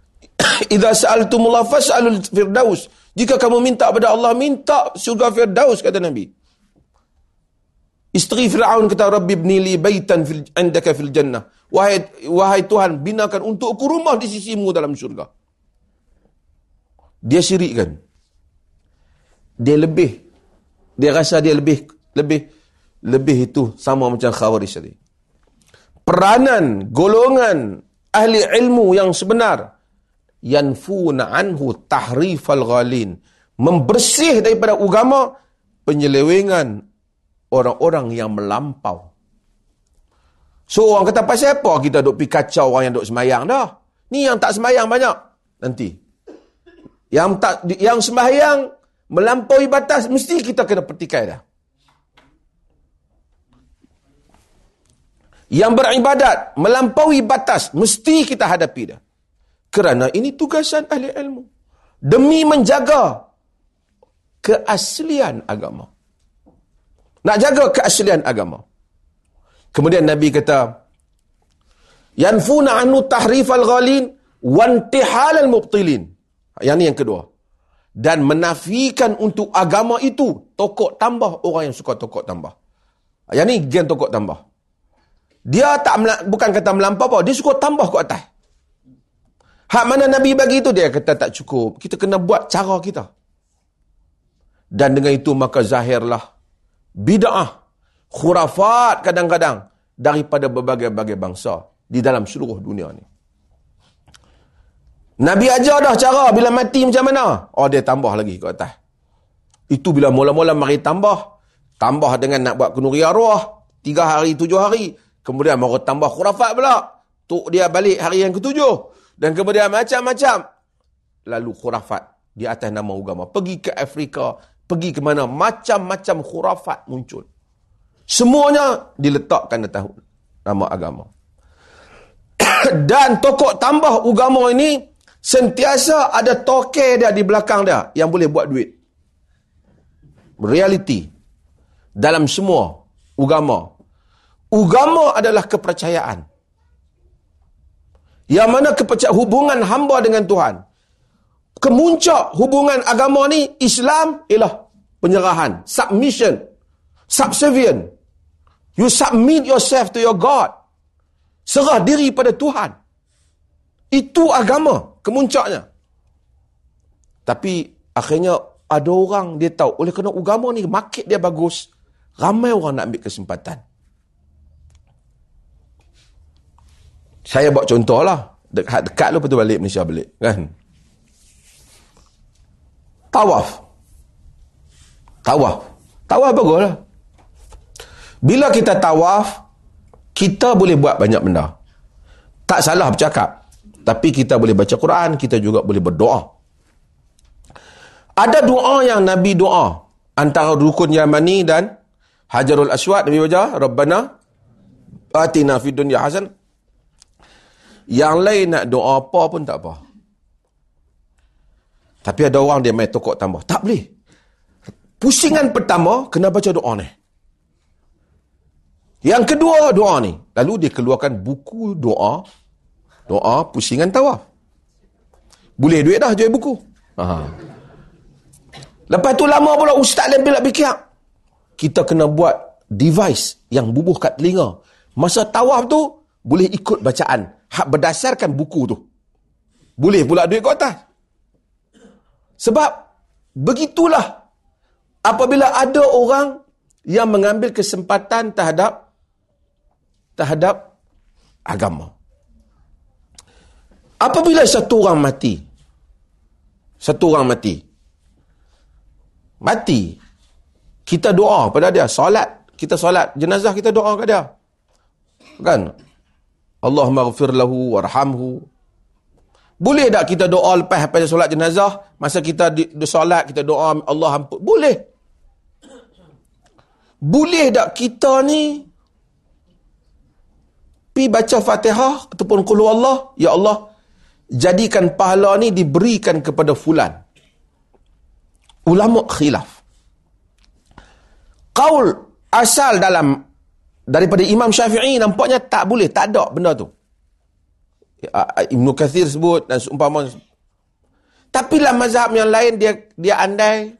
Speaker 1: idza sa'altumullah fas'alul firdaus Jika kamu minta kepada Allah, minta syurga Firdaus, kata Nabi. Isteri Fir'aun kata, Rabbi ibni li baitan fil, indaka fil jannah. Wahai, wahai Tuhan, binakan untukku rumah di sisimu dalam syurga. Dia syirikkan. Dia lebih. Dia rasa dia lebih. Lebih lebih itu sama macam khawarij tadi. Peranan, golongan ahli ilmu yang sebenar yanfuna anhu tahrifal ghalin membersih daripada agama penyelewengan orang-orang yang melampau. So orang kata pasal apa kita duk pi kacau orang yang duk semayang dah? Ni yang tak semayang banyak. Nanti. Yang tak yang sembahyang melampaui batas mesti kita kena petikai dah yang beribadat melampaui batas mesti kita hadapi dah kerana ini tugasan ahli ilmu. Demi menjaga keaslian agama. Nak jaga keaslian agama. Kemudian Nabi kata, Yanfuna anu tahrifal ghalin wantihal al-mubtilin. Yang ni yang kedua. Dan menafikan untuk agama itu tokok tambah orang yang suka tokok tambah. Yang ni gen tokok tambah. Dia tak bukan kata melampau apa, dia suka tambah ke atas. Hak mana Nabi bagi itu dia kata tak cukup. Kita kena buat cara kita. Dan dengan itu maka zahirlah bid'ah, khurafat kadang-kadang daripada berbagai-bagai bangsa di dalam seluruh dunia ni. Nabi ajar dah cara bila mati macam mana. Oh dia tambah lagi ke atas. Itu bila mula-mula mari tambah. Tambah dengan nak buat kenuri arwah. Tiga hari, tujuh hari. Kemudian mahu tambah khurafat pula. Tuk dia balik hari yang ketujuh. Dan kemudian macam-macam. Lalu khurafat di atas nama agama. Pergi ke Afrika, pergi ke mana. Macam-macam khurafat muncul. Semuanya diletakkan atas nama agama. Dan tokok tambah agama ini, sentiasa ada toke dia di belakang dia yang boleh buat duit. Reality. Dalam semua agama. Agama adalah kepercayaan. Yang mana kepercayaan hubungan hamba dengan Tuhan. Kemuncak hubungan agama ni Islam ialah penyerahan, submission, subservient. You submit yourself to your God. Serah diri pada Tuhan. Itu agama, kemuncaknya. Tapi akhirnya ada orang dia tahu oleh kerana agama ni market dia bagus, ramai orang nak ambil kesempatan. Saya buat contoh lah. Dekat, dekat lu tu balik Malaysia balik. Kan? Tawaf. Tawaf. Tawaf bagus lah. Bila kita tawaf, kita boleh buat banyak benda. Tak salah bercakap. Tapi kita boleh baca Quran, kita juga boleh berdoa. Ada doa yang Nabi doa. Antara rukun Yamani dan Hajarul Aswad. Nabi baca, Rabbana atina fid dunya hasan yang lain nak doa apa pun tak apa. Tapi ada orang dia main tokok tambah. Tak boleh. Pusingan pertama, kena baca doa ni. Yang kedua, doa ni. Lalu dia keluarkan buku doa. Doa pusingan tawaf. Boleh duit dah jual buku. Aha. Lepas tu lama pula ustaz lain bila fikir. Kita kena buat device yang bubuh kat telinga. Masa tawaf tu, boleh ikut bacaan hak berdasarkan buku tu. Boleh pula duit kat atas. Sebab begitulah apabila ada orang yang mengambil kesempatan terhadap terhadap agama. Apabila satu orang mati, satu orang mati, mati, kita doa pada dia, solat, kita solat, jenazah kita doa kat dia. Kan? Allah maghfir lahu warhamhu. Boleh tak kita doa lepas pada solat jenazah? Masa kita di, di solat, kita doa Allah ampun. Boleh. Boleh tak kita ni pi baca fatihah ataupun kulu Allah, Ya Allah, jadikan pahala ni diberikan kepada fulan. Ulama khilaf. Qaul asal dalam daripada Imam Syafi'i nampaknya tak boleh, tak ada benda tu. Ya, Ibn Kathir sebut dan seumpama Tapi lah mazhab yang lain dia dia andai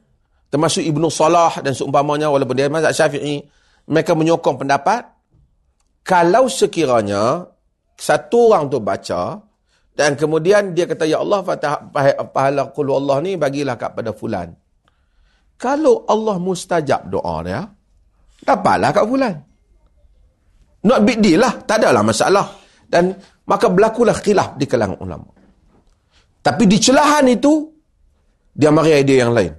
Speaker 1: termasuk Ibnu Salah dan seumpamanya walaupun dia mazhab Syafi'i mereka menyokong pendapat kalau sekiranya satu orang tu baca dan kemudian dia kata ya Allah pahala qul Allah ni bagilah kepada fulan. Kalau Allah mustajab doa dia, dapatlah kat fulan. Not big deal lah, tak adalah masalah. Dan maka berlakulah khilaf di kalangan ulama. Tapi di celahan itu, dia mari idea yang lain.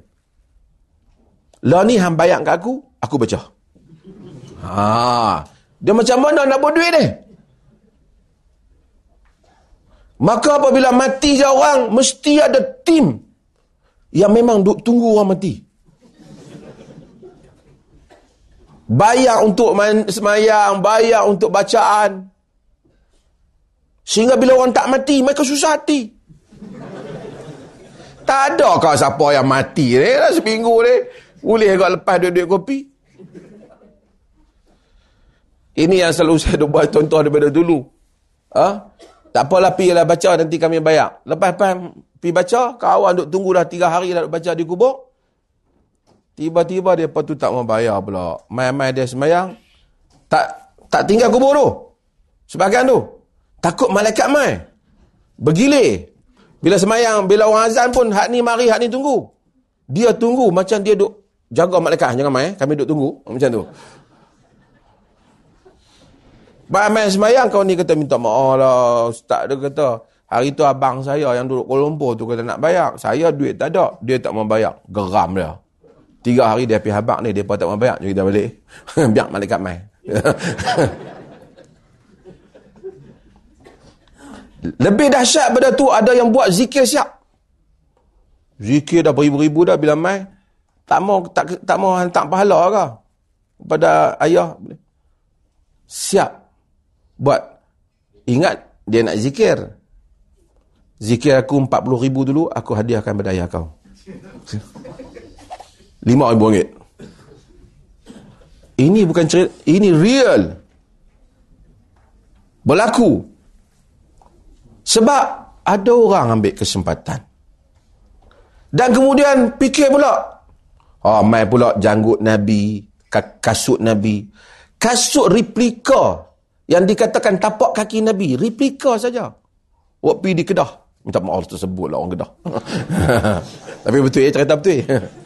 Speaker 1: Lah ni hang bayar kat aku, aku baca. Ha, dia macam mana nak buat duit ni? Maka apabila mati je orang, mesti ada tim yang memang duk tunggu orang mati. Bayar untuk semayang, bayar untuk bacaan. Sehingga bila orang tak mati, mereka susah hati. Tak ada kau siapa yang mati ni dah seminggu ni. Boleh kau lepas duit-duit kopi. Ini yang selalu saya buat contoh daripada dulu. Ha? Tak apalah pergi lah baca nanti kami bayar. Lepas-lepas pergi baca, kawan duk tunggu dah tiga hari dah baca di kubur. Tiba-tiba dia tu tak mau bayar pula. Mai-mai dia semayang. Tak tak tinggal kubur tu. Sebagian tu. Takut malaikat mai. Bergilir. Bila semayang, bila orang azan pun, hak ni mari, hak ni tunggu. Dia tunggu macam dia duk jaga malaikat. Jangan mai, kami duk tunggu. Macam tu. Baik main semayang, kau ni kata minta maaf lah. Ustaz dia kata, hari tu abang saya yang duduk Kuala Lumpur tu kata nak bayar. Saya duit tak ada. Dia tak mau bayar. Geram dia. Tiga hari dia pergi habak ni, dia pun tak mau bayar. Jadi kita balik. Biar malaikat main. Lebih dahsyat pada tu ada yang buat zikir siap. Zikir dah beribu-ribu dah bila mai. Tak mau tak tak mau hantar pahala ke pada ayah. Siap. Buat ingat dia nak zikir. Zikir aku 40 ribu dulu, aku hadiahkan pada ayah kau. 5 ribu ringgit. Ini bukan cerita, ini real. Berlaku. Sebab ada orang ambil kesempatan. Dan kemudian fikir pula. Oh, mai pula janggut Nabi, kasut Nabi. Kasut replika yang dikatakan tapak kaki Nabi. Replika saja. Awak pergi di Kedah. Minta maaf tersebut lah orang Kedah. Tapi betul ya, cerita betul ya.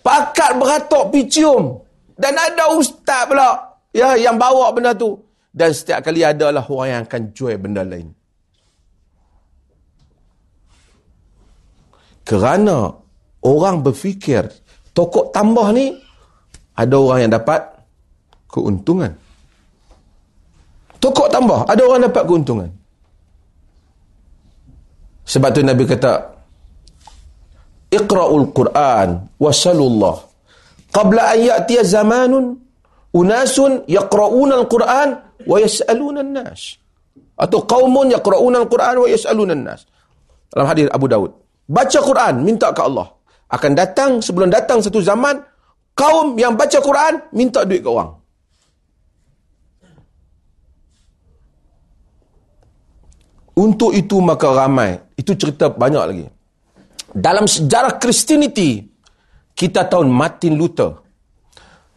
Speaker 1: Pakat beratok picium. Dan ada ustaz pula. Ya, yang bawa benda tu. Dan setiap kali adalah orang yang akan jual benda lain. Kerana orang berfikir tokok tambah ni ada orang yang dapat keuntungan. Tokok tambah, ada orang dapat keuntungan. Sebab tu Nabi kata Iqra'ul Quran wasalullah qabla an ya'tiya zamanun unasun yaqra'una al-Quran wa yas'aluna an-nas. Atau qaumun yaqra'una al-Quran wa yas'aluna an-nas. Dalam hadis Abu Daud baca Quran minta ke Allah. Akan datang sebelum datang satu zaman kaum yang baca Quran minta duit ke orang. Untuk itu maka ramai. Itu cerita banyak lagi dalam sejarah Christianity kita tahu Martin Luther.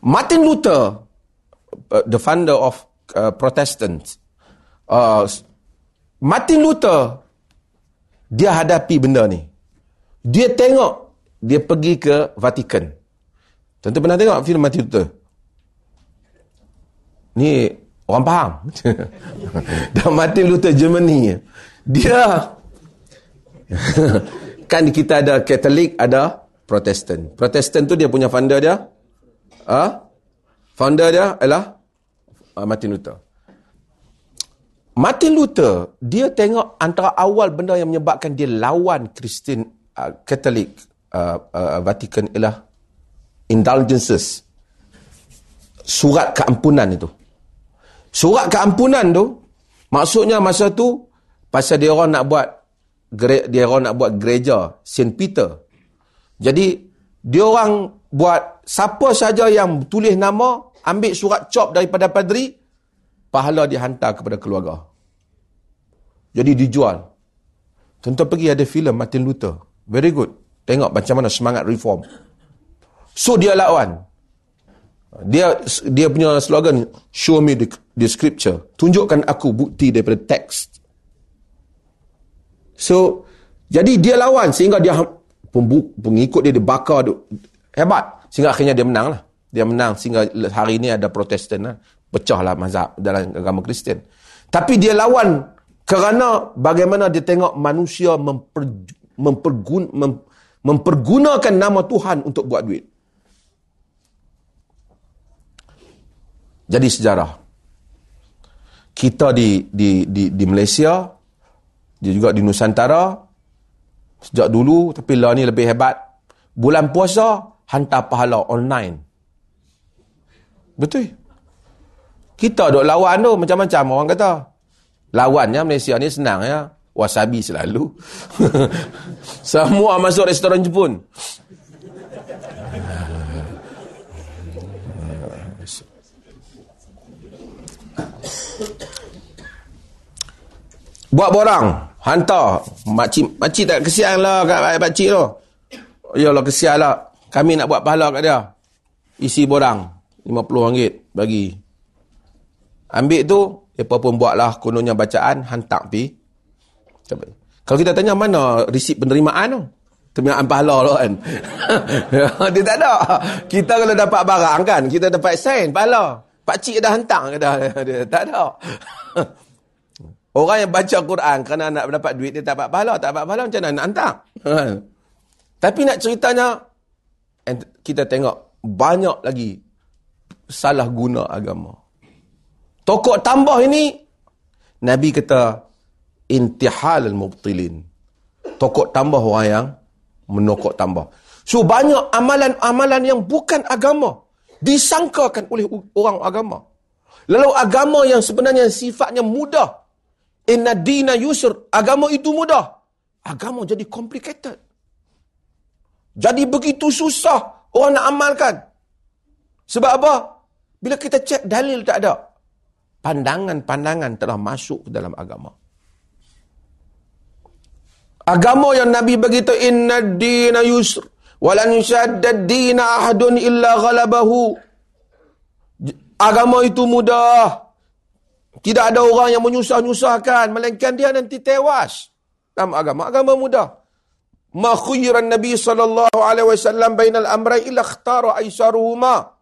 Speaker 1: Martin Luther uh, the founder of uh, Protestant uh, Martin Luther dia hadapi benda ni. Dia tengok dia pergi ke Vatikan. Tentu pernah tengok filem Martin Luther? Ni orang faham. Dan Martin Luther Germany. Dia kan kita ada Katolik ada Protestan Protestan tu dia punya founder dia ha? founder dia adalah uh, Martin Luther. Martin Luther dia tengok antara awal benda yang menyebabkan dia lawan Kristen uh, Katolik uh, uh, Vatican ialah indulgences. Surat keampunan itu. Surat keampunan tu maksudnya masa tu pasal dia orang nak buat dia orang nak buat gereja Saint Peter jadi dia orang buat siapa saja yang tulis nama ambil surat cop daripada padri pahala dihantar kepada keluarga jadi dijual Tonton pergi ada filem Martin Luther. Very good. Tengok macam mana semangat reform. So dia lawan. Dia dia punya slogan show me the, the scripture. Tunjukkan aku bukti daripada teks. So jadi dia lawan sehingga dia pengikut dia dibakar hebat sehingga akhirnya dia menang lah. Dia menang sehingga hari ini ada protestan lah. Pecahlah mazhab dalam agama Kristian. Tapi dia lawan kerana bagaimana dia tengok manusia memper, mempergun, mem, mempergunakan nama Tuhan untuk buat duit. Jadi sejarah. Kita di di di di Malaysia, dia juga di Nusantara sejak dulu tapi lah ni lebih hebat. Bulan puasa hantar pahala online. Betul. Kita duk lawan tu macam-macam orang kata. Lawannya Malaysia ni senang ya. Wasabi selalu. Semua masuk restoran Jepun. Buat borang, hantar. Makcik, makcik tak kesian lah kat makcik tu. Ya Allah kesian lah. Kami nak buat pahala kat dia. Isi borang. RM50 bagi. Ambil tu, mereka pun buatlah kononnya bacaan, hantar pi. Kalau kita tanya mana risip penerimaan tu? Terminaan pahala tu kan. dia tak ada. Kita kalau dapat barang kan, kita dapat sign pahala. Pakcik dah hantar dah? Dia tak ada. Orang yang baca Quran kerana nak dapat duit, dia tak dapat pahala. Tak dapat pahala macam mana nak hantar? Tapi nak ceritanya, kita tengok banyak lagi salah guna agama. Tokok tambah ini, Nabi kata, intihal al-mubtilin. Tokok tambah orang yang menokok tambah. So banyak amalan-amalan yang bukan agama disangkakan oleh orang agama. Lalu agama yang sebenarnya sifatnya mudah Inna dina yusr. Agama itu mudah. Agama jadi complicated. Jadi begitu susah orang nak amalkan. Sebab apa? Bila kita cek dalil tak ada. Pandangan-pandangan telah masuk ke dalam agama. Agama yang Nabi begitu inna dina yusr. Walan syaddad dina ahadun illa ghalabahu. Agama itu mudah. Tidak ada orang yang menyusah-nyusahkan. Melainkan dia nanti tewas. Dalam agama. Agama mudah. Ma khuyran Nabi SAW bainal amrai illa khtara aisaruhuma.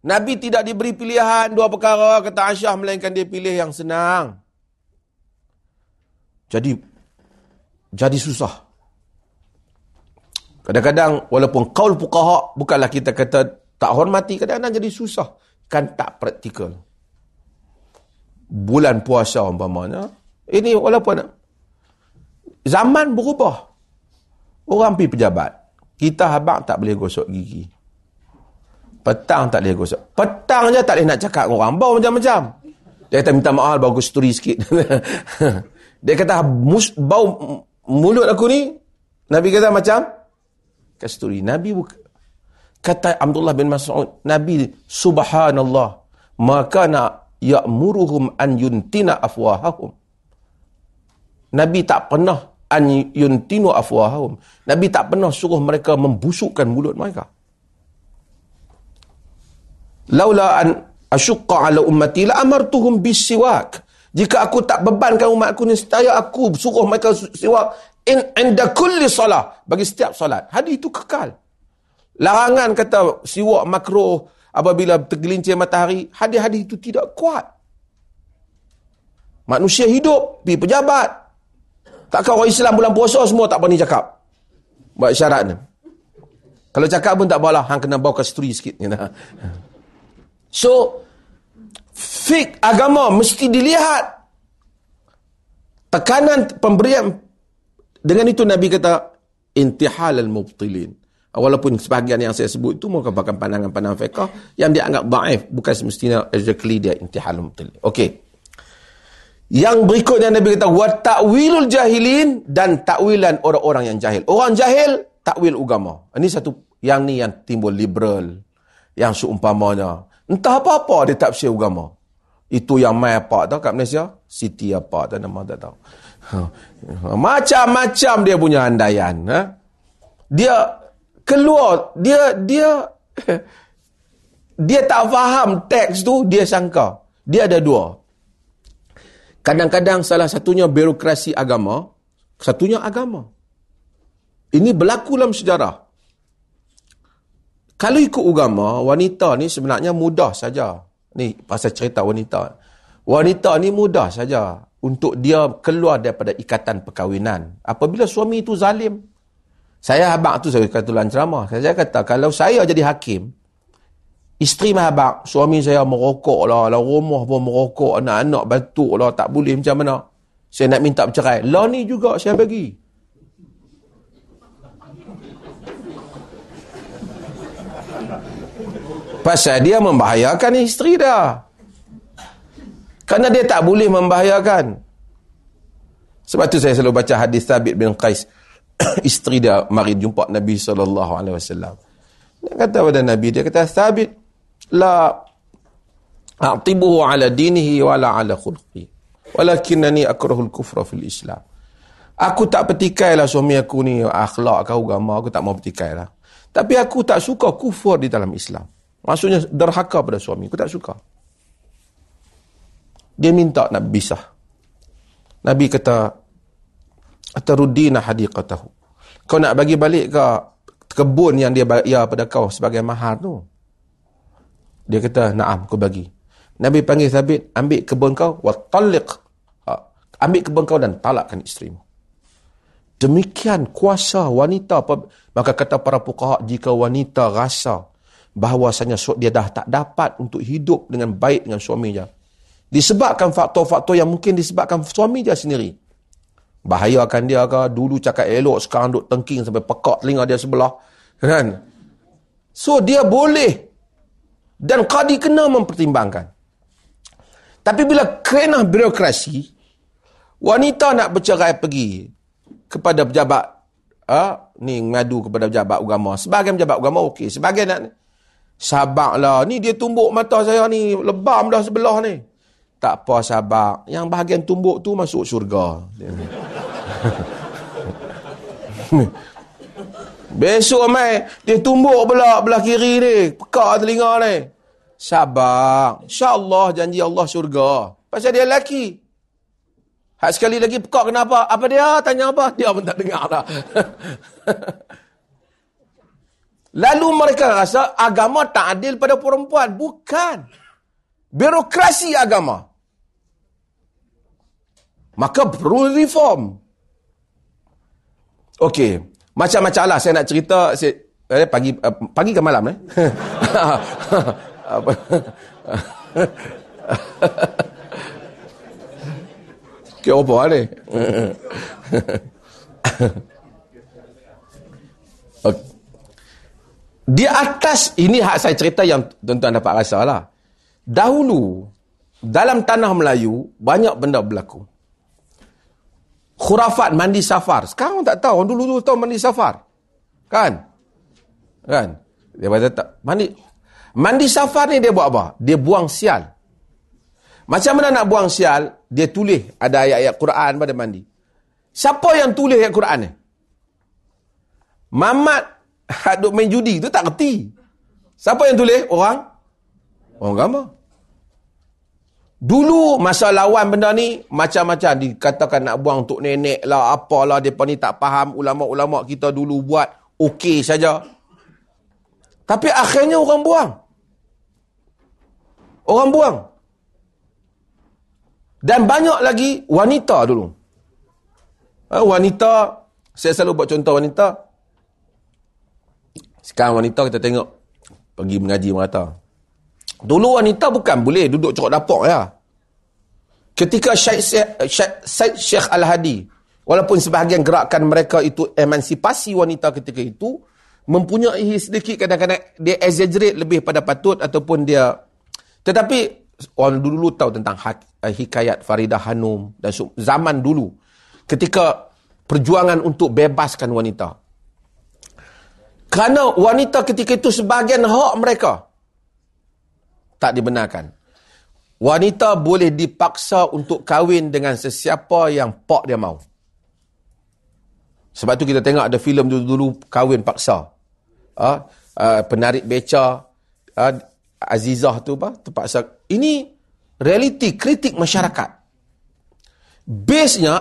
Speaker 1: Nabi tidak diberi pilihan dua perkara kata Aisyah melainkan dia pilih yang senang. Jadi jadi susah. Kadang-kadang walaupun kaul fuqaha bukanlah kita kata tak hormati kadang-kadang jadi susah kan tak praktikal bulan puasa umpamanya ini walaupun zaman berubah. Orang pergi pejabat kita habang tak boleh gosok gigi. Petang tak boleh gosok. Petang je tak boleh nak cakap dengan orang. Bau macam-macam. Dia kata minta maaf bau kesturi sikit. Dia kata mus, bau mulut aku ni. Nabi kata macam kesturi. Nabi buka. Kata Abdullah bin Mas'ud Nabi subhanallah. Maka nak ya'muruhum an yuntina afwahahum. Nabi tak pernah an yuntinu afwahahum. Nabi tak pernah suruh mereka membusukkan mulut mereka. Laula an asyqa ala ummati la amartuhum bisiwak. Jika aku tak bebankan umatku ni saya aku suruh mereka siwak in inda kulli salah bagi setiap solat. Hadis itu kekal. Larangan kata siwak makruh apabila tergelincir matahari, hadis-hadis itu tidak kuat. Manusia hidup, pergi pejabat. Takkan orang Islam bulan puasa semua tak berani cakap. Buat syarat ni. Kalau cakap pun tak apalah, hang kena bawa kasturi sikit. So, fik agama mesti dilihat. Tekanan pemberian. Dengan itu Nabi kata, intihal al-mubtilin. Walaupun sebahagian yang saya sebut itu merupakan pandangan-pandangan fiqah yang dia anggap daif bukan semestinya exactly dia intihal mutil. Okey. Yang berikutnya Nabi kata wa ta'wilul jahilin dan takwilan orang-orang yang jahil. Orang jahil takwil agama. Ini satu yang ni yang timbul liberal yang seumpamanya entah apa-apa dia tafsir agama. Itu yang mai apa tahu kat Malaysia? City apa tak nama tak tahu. Macam-macam dia punya andaian. Ha? Dia keluar, dia dia dia tak faham teks tu, dia sangka. Dia ada dua. Kadang-kadang salah satunya birokrasi agama, satunya agama. Ini berlaku dalam sejarah. Kalau ikut agama, wanita ni sebenarnya mudah saja. Ni pasal cerita wanita. Wanita ni mudah saja untuk dia keluar daripada ikatan perkahwinan. Apabila suami itu zalim. Saya habak tu saya kata tulan ceramah. Saya kata kalau saya jadi hakim, Isteri mahabak, suami saya merokok lah, lah rumah pun merokok, anak-anak batuk lah, tak boleh macam mana. Saya nak minta bercerai. Lah ni juga saya bagi. Pasal dia membahayakan isteri dah. Kerana dia tak boleh membahayakan. Sebab tu saya selalu baca hadis Thabit bin Qais. isteri dia mari jumpa Nabi SAW. Dia kata pada Nabi, dia kata, Thabit, la a'tibuhu ala dinihi wala ala khulqi walakinani akrahul kufra fil islam. Aku tak petikai lah suami aku ni akhlak kau agama aku tak mau petikai lah tapi aku tak suka kufur di dalam Islam. Maksudnya derhaka pada suami aku tak suka. Dia minta nak bisah Nabi kata atarudina hadiqatahu kau nak bagi balik ke kebun yang dia bayar pada kau sebagai mahar tu dia kata, naam, aku bagi. Nabi panggil Thabit, ambil kebun kau, wa taliq. Ha, ambil kebun kau dan talakkan isterimu. Demikian kuasa wanita. Maka kata para pukaha, jika wanita rasa bahawasanya dia dah tak dapat untuk hidup dengan baik dengan suaminya. Disebabkan faktor-faktor yang mungkin disebabkan suami dia sendiri. Bahayakan dia ke, dulu cakap elok, sekarang duduk tengking sampai pekak telinga dia sebelah. Kan? So dia boleh dan qadi kena mempertimbangkan. Tapi bila kena birokrasi, wanita nak bercerai pergi kepada pejabat, ha, ni ngadu kepada pejabat agama. Sebagai pejabat agama, okey. Sebagai nak, sabarlah. Ni dia tumbuk mata saya ni, lebam dah sebelah ni. Tak apa sabar. Yang bahagian tumbuk tu masuk syurga. Besok mai dia tumbuk belah belah kiri ni, pekak telinga ni. Sabar. Insya-Allah janji Allah syurga. Pasal dia lelaki. Hak sekali lagi pekak kenapa? Apa dia? Tanya apa? Dia pun tak dengar dah. Lalu mereka rasa agama tak adil pada perempuan. Bukan. Birokrasi agama. Maka perlu reform. Okey. Macam-macam lah saya nak cerita saya, eh, pagi uh, pagi ke malam eh. Ke apa ni? Di atas ini hak saya cerita yang tuan-tuan dapat rasa lah. Dahulu dalam tanah Melayu banyak benda berlaku. Khurafat mandi safar. Sekarang tak tahu. Orang dulu dulu tahu mandi safar. Kan? Kan? Dia kata tak. Mandi. Mandi safar ni dia buat apa? Dia buang sial. Macam mana nak buang sial? Dia tulis ada ayat-ayat Quran pada mandi. Siapa yang tulis ayat Quran ni? Mamat duk main judi tu tak kerti. Siapa yang tulis? Orang? Orang gambar. Dulu masa lawan benda ni macam-macam dikatakan nak buang untuk nenek lah apalah depa ni tak faham ulama-ulama kita dulu buat okey saja. Tapi akhirnya orang buang. Orang buang. Dan banyak lagi wanita dulu. Ha, wanita, saya selalu buat contoh wanita. Sekarang wanita kita tengok pergi mengaji merata. Dulu wanita bukan boleh duduk corok dapur ya. Ketika Syed Syekh, Syekh Al-Hadi, walaupun sebahagian gerakan mereka itu emansipasi wanita ketika itu, mempunyai sedikit kadang-kadang dia exaggerate lebih pada patut ataupun dia tetapi orang dulu tahu tentang eh, hikayat Faridah Hanum dan zaman dulu. Ketika perjuangan untuk bebaskan wanita. Kerana wanita ketika itu sebahagian hak mereka tak dibenarkan. wanita boleh dipaksa untuk kahwin dengan sesiapa yang pak dia mau. Sebab tu kita tengok ada filem dulu-dulu kahwin paksa. Ha? Uh, penarik beca uh, Azizah tu apa? Terpaksa. Ini realiti kritik masyarakat. Base-nya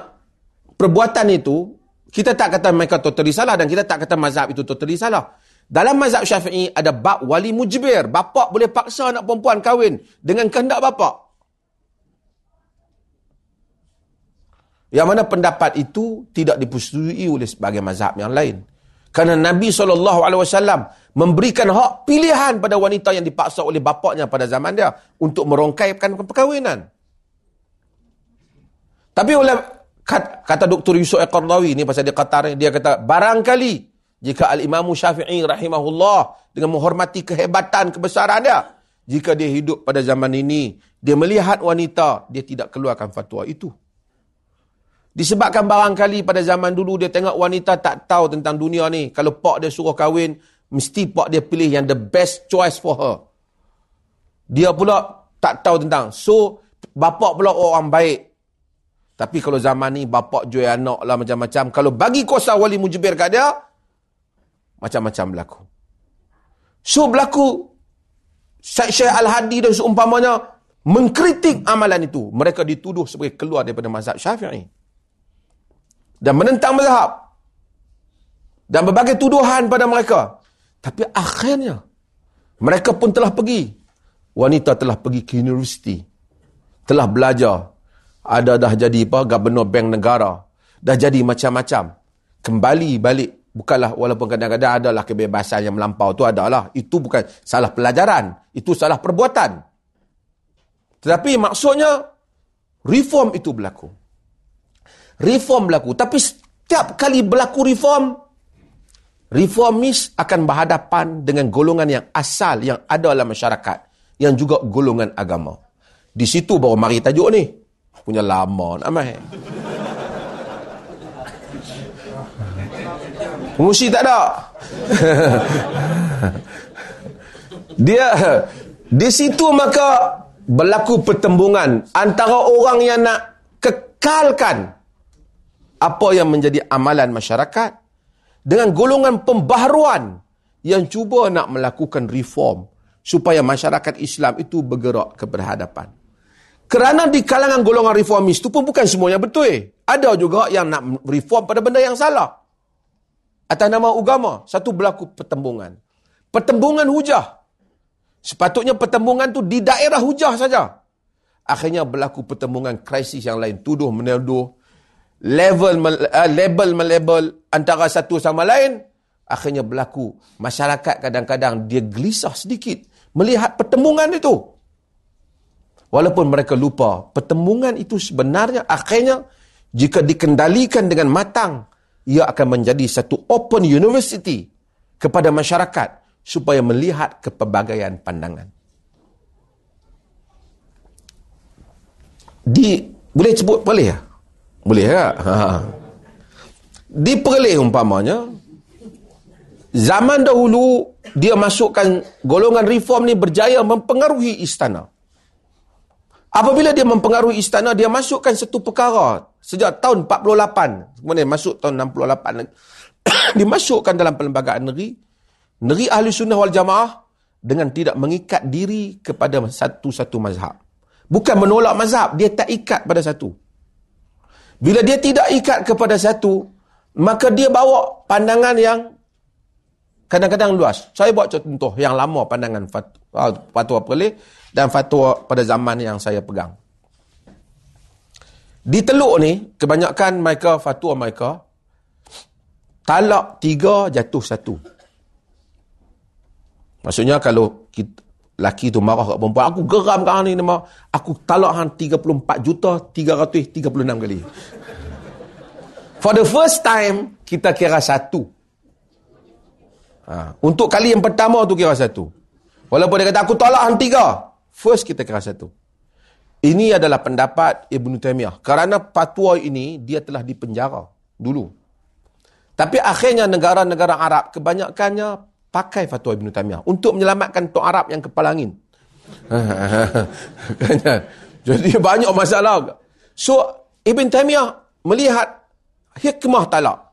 Speaker 1: perbuatan itu kita tak kata mereka totally salah dan kita tak kata mazhab itu totally salah. Dalam mazhab syafi'i ada bab wali mujbir. Bapak boleh paksa anak perempuan kahwin dengan kehendak bapak. Yang mana pendapat itu tidak dipersetujui oleh sebagai mazhab yang lain. Kerana Nabi SAW memberikan hak pilihan pada wanita yang dipaksa oleh bapaknya pada zaman dia untuk merongkaikan perkahwinan. Tapi oleh kata Dr. Yusuf Al-Qardawi ni pasal dia kata dia kata barangkali jika Al-Imam Syafi'i rahimahullah dengan menghormati kehebatan kebesaran dia jika dia hidup pada zaman ini dia melihat wanita dia tidak keluarkan fatwa itu. Disebabkan barangkali pada zaman dulu dia tengok wanita tak tahu tentang dunia ni. Kalau pak dia suruh kahwin mesti pak dia pilih yang the best choice for her. Dia pula tak tahu tentang. So bapak pula orang baik. Tapi kalau zaman ni bapak jual anak lah macam-macam. Kalau bagi kuasa wali mujibir kat dia, macam-macam berlaku. So berlaku Syekh Al-Hadi dan seumpamanya mengkritik amalan itu. Mereka dituduh sebagai keluar daripada mazhab syafi'i. Dan menentang mazhab. Dan berbagai tuduhan pada mereka. Tapi akhirnya, mereka pun telah pergi. Wanita telah pergi ke universiti. Telah belajar ada dah jadi apa gubernur bank negara dah jadi macam-macam kembali balik bukanlah walaupun kadang-kadang adalah kebebasan yang melampau tu adalah itu bukan salah pelajaran. Itu salah perbuatan. Tetapi maksudnya reform itu berlaku. Reform berlaku. Tapi setiap kali berlaku reform reformis akan berhadapan dengan golongan yang asal yang ada dalam masyarakat yang juga golongan agama. Di situ baru mari tajuk ni. Punya lama nak main. Pengusi tak ada. Dia di situ maka berlaku pertembungan antara orang yang nak kekalkan apa yang menjadi amalan masyarakat dengan golongan pembaharuan yang cuba nak melakukan reform supaya masyarakat Islam itu bergerak ke berhadapan. Kerana di kalangan golongan reformis itu pun bukan semuanya betul. Ada juga yang nak reform pada benda yang salah. Atas nama agama, satu berlaku pertembungan. Pertembungan hujah. Sepatutnya pertembungan tu di daerah hujah saja. Akhirnya berlaku pertembungan krisis yang lain. Tuduh menuduh. Level, uh, label melabel antara satu sama lain. Akhirnya berlaku. Masyarakat kadang-kadang dia gelisah sedikit. Melihat pertembungan itu. Walaupun mereka lupa, pertembungan itu sebenarnya akhirnya jika dikendalikan dengan matang, ia akan menjadi satu open university kepada masyarakat supaya melihat kepelbagaian pandangan. Di boleh sebut boleh ya? Boleh ya? Ha. Di Perlis umpamanya zaman dahulu dia masukkan golongan reform ni berjaya mempengaruhi istana. Apabila dia mempengaruhi istana, dia masukkan satu perkara sejak tahun 48. Kemudian masuk tahun 68 lagi. dimasukkan dalam perlembagaan negeri. Negeri Ahli Sunnah wal Jamaah dengan tidak mengikat diri kepada satu-satu mazhab. Bukan menolak mazhab, dia tak ikat pada satu. Bila dia tidak ikat kepada satu, maka dia bawa pandangan yang kadang-kadang luas. Saya buat contoh yang lama pandangan fatwa, fatwa perlih dan fatwa pada zaman yang saya pegang. Di Teluk ni, kebanyakan mereka, fatwa mereka, talak tiga, jatuh satu. Maksudnya kalau kita, laki tu marah kat perempuan, aku geram kat ni, nama, aku talak hang 34 juta, 336 kali. For the first time, kita kira satu. Ha. Untuk kali yang pertama tu kira satu. Walaupun dia kata, aku tolak hang tiga. First kita kira satu. Ini adalah pendapat Ibn Taymiyah. Kerana fatwa ini, dia telah dipenjara dulu. Tapi akhirnya negara-negara Arab, kebanyakannya pakai fatwa Ibn Taymiyah untuk menyelamatkan Tok Arab yang kepala angin. Jadi banyak masalah. So, Ibn Taymiyah melihat hikmah talak.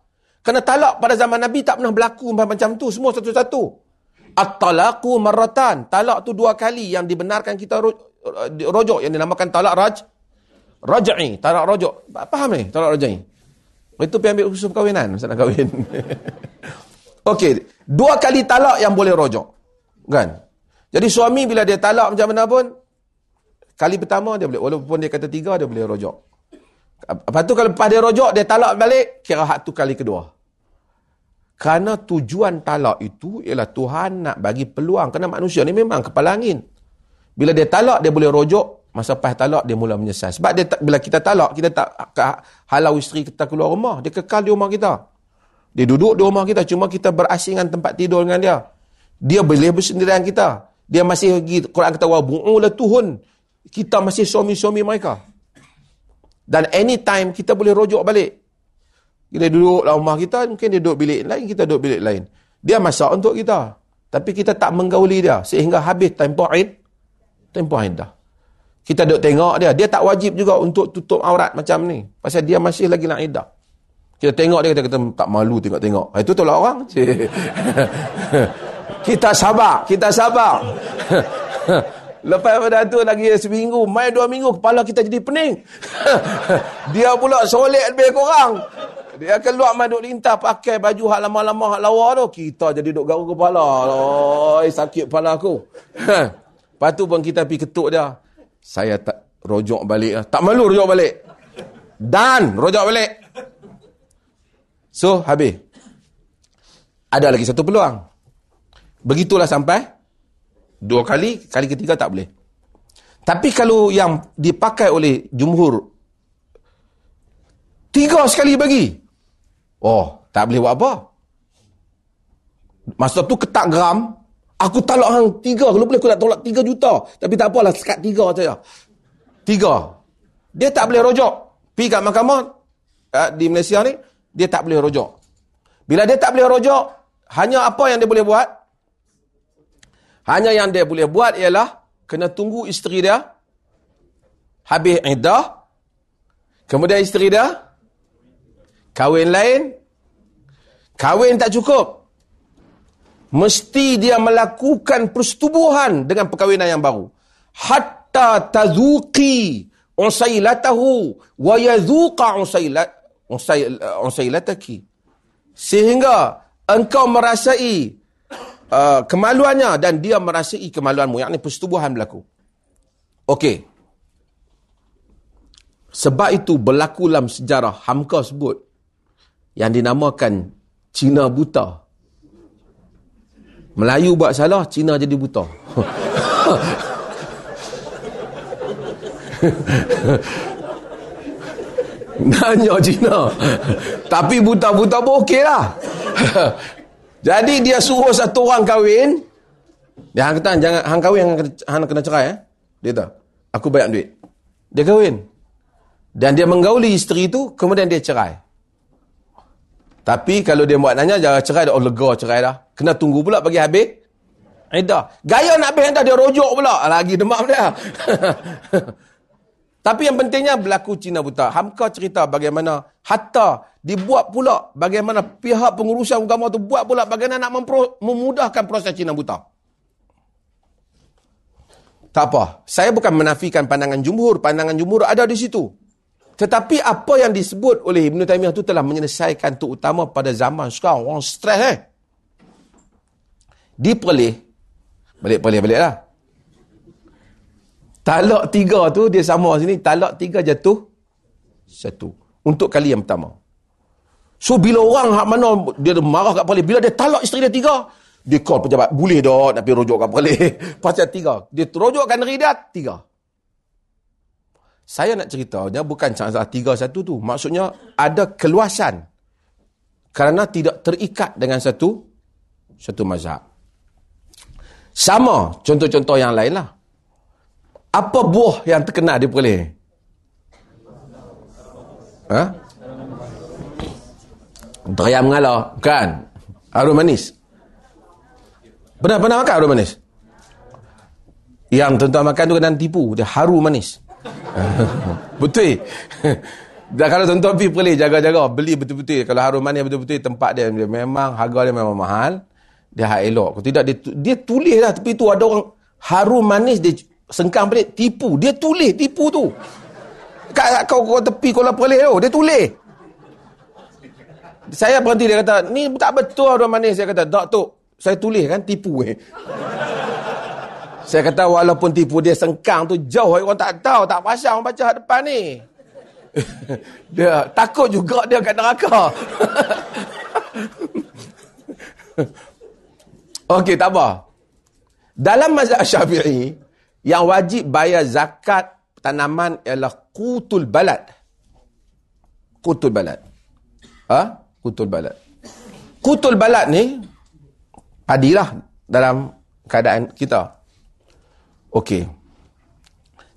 Speaker 1: Kerana talak pada zaman Nabi tak pernah berlaku macam tu. Semua satu-satu. At-talaku marratan. Talak tu dua kali yang dibenarkan kita rojok. Yang dinamakan talak raj. Raj'i. Talak rojok. Faham ni? Talak raj'i. Itu pergi ambil khusus perkahwinan. Masa nak kahwin. Okey. Dua kali talak yang boleh rojok. Kan? Jadi suami bila dia talak macam mana pun. Kali pertama dia boleh. Walaupun dia kata tiga, dia boleh rojok. Lepas tu kalau lepas dia rojok, dia talak balik. Kira hak tu kali kedua. Kerana tujuan talak itu ialah Tuhan nak bagi peluang. Kerana manusia ni memang kepala angin. Bila dia talak, dia boleh rojok. Masa lepas talak, dia mula menyesal. Sebab dia bila kita talak, kita tak halau isteri kita keluar rumah. Dia kekal di rumah kita. Dia duduk di rumah kita. Cuma kita berasingan tempat tidur dengan dia. Dia boleh bersendirian kita. Dia masih lagi, Quran kata, wa bu'ula tuhun. Kita masih suami-suami mereka. Dan anytime kita boleh rojok balik. Kita duduk dalam rumah kita, mungkin dia duduk bilik lain, kita duduk bilik lain. Dia masak untuk kita. Tapi kita tak menggauli dia. Sehingga habis tempoh id. Tempoh id dah. Kita duduk tengok dia. Dia tak wajib juga untuk tutup aurat macam ni. Pasal dia masih lagi nak iddah. Kita tengok dia, kita kata tak malu tengok-tengok. Itu tolak orang. kita sabar. Kita sabar. Lepas pada tu lagi seminggu, mai dua minggu, kepala kita jadi pening. dia pula solek lebih kurang. Dia keluar mai duk lintah pakai baju hak lama-lama hak lawa tu. Kita jadi duk garuk kepala. Oi, sakit kepala aku. Lepas tu pun kita pergi ketuk dia. Saya tak rojok balik. Lah. Tak malu rojok balik. Dan rojok balik. So, habis. Ada lagi satu peluang. Begitulah sampai Dua kali, kali ketiga tak boleh. Tapi kalau yang dipakai oleh jumhur, tiga sekali bagi. Oh, tak boleh buat apa. Masa tu ketak geram, aku talak hang tiga. Kalau boleh aku nak tolak tiga juta. Tapi tak apalah, sekat tiga saja. Tiga. Dia tak boleh rojok. Pergi kat mahkamah uh, di Malaysia ni, dia tak boleh rojok. Bila dia tak boleh rojok, hanya apa yang dia boleh buat? Hanya yang dia boleh buat ialah kena tunggu isteri dia habis iddah. Kemudian isteri dia kahwin lain. Kahwin tak cukup. Mesti dia melakukan persetubuhan dengan perkahwinan yang baru. Hatta tazuqi usailatahu wa yazuqa usailat usailataki. Sehingga engkau merasai uh, kemaluannya dan dia merasai kemaluanmu. Yang ini persetubuhan berlaku. Okey. Sebab itu berlaku dalam sejarah Hamka sebut yang dinamakan Cina buta. Melayu buat salah, Cina jadi buta. Nanya Cina. Tapi buta-buta pun okey lah. Jadi dia suruh satu orang kahwin. Dia hang kata jangan hang kahwin hang, hang kena cerai eh. Dia kata, aku bayar duit. Dia kahwin. Dan dia menggauli isteri itu, kemudian dia cerai. Tapi kalau dia buat nanya, jangan cerai dah. Oh, lega cerai dah. Kena tunggu pula bagi habis. Edah. Gaya nak habis dah, dia rojok pula. Lagi demam dia. Tapi yang pentingnya berlaku Cina buta. Hamka cerita bagaimana hatta dibuat pula bagaimana pihak pengurusan agama tu buat pula bagaimana nak memudahkan proses Cina buta. Tak apa. Saya bukan menafikan pandangan jumhur. Pandangan jumhur ada di situ. Tetapi apa yang disebut oleh Ibn Taymiyah itu telah menyelesaikan tu utama pada zaman sekarang. Orang stres eh. Diperlih. Balik-balik-balik lah. Talak tiga tu dia sama sini. Talak tiga jatuh satu. Untuk kali yang pertama. So bila orang hak mana dia marah kat polis. Bila dia talak isteri dia tiga. Dia call pejabat. Boleh dah nak pergi rojok kat polis. Pasal tiga. Dia terojokkan diri dia tiga. Saya nak ceritanya bukan sahaja tiga satu tu. Maksudnya ada keluasan. Kerana tidak terikat dengan satu satu mazhab. Sama contoh-contoh yang lain lah. Apa buah yang terkenal di Perlis? Ha? Daya mengalah. Bukan. Arum manis. Pernah pernah makan arum manis? Yang tuan-tuan makan tu kena tipu. Dia haru manis. betul. Dan kalau tuan-tuan pergi pergi jaga-jaga. Beli betul-betul. Kalau harum manis betul-betul tempat dia, dia memang harga dia memang mahal. Dia hak elok. Kalau tidak dia, dia tulis lah. Tapi tu ada orang harum manis dia sengkang pelik. Tipu. Dia tulis tipu tu. Kat kau, kau tepi kau lapar tu. Dia tulis. Saya berhenti dia kata, ni tak betul harum manis. Saya kata, tak tu. Saya tulis kan tipu eh. Saya kata walaupun tipu dia sengkang tu jauh orang tak tahu, tak pasang orang baca depan ni. dia takut juga dia kat neraka. Okey, tak apa. Dalam mazhab Syafi'i yang wajib bayar zakat tanaman ialah qutul balad. Qutul balad. Ha? Qutul balad. Qutul balad ni padilah dalam keadaan kita. Okey.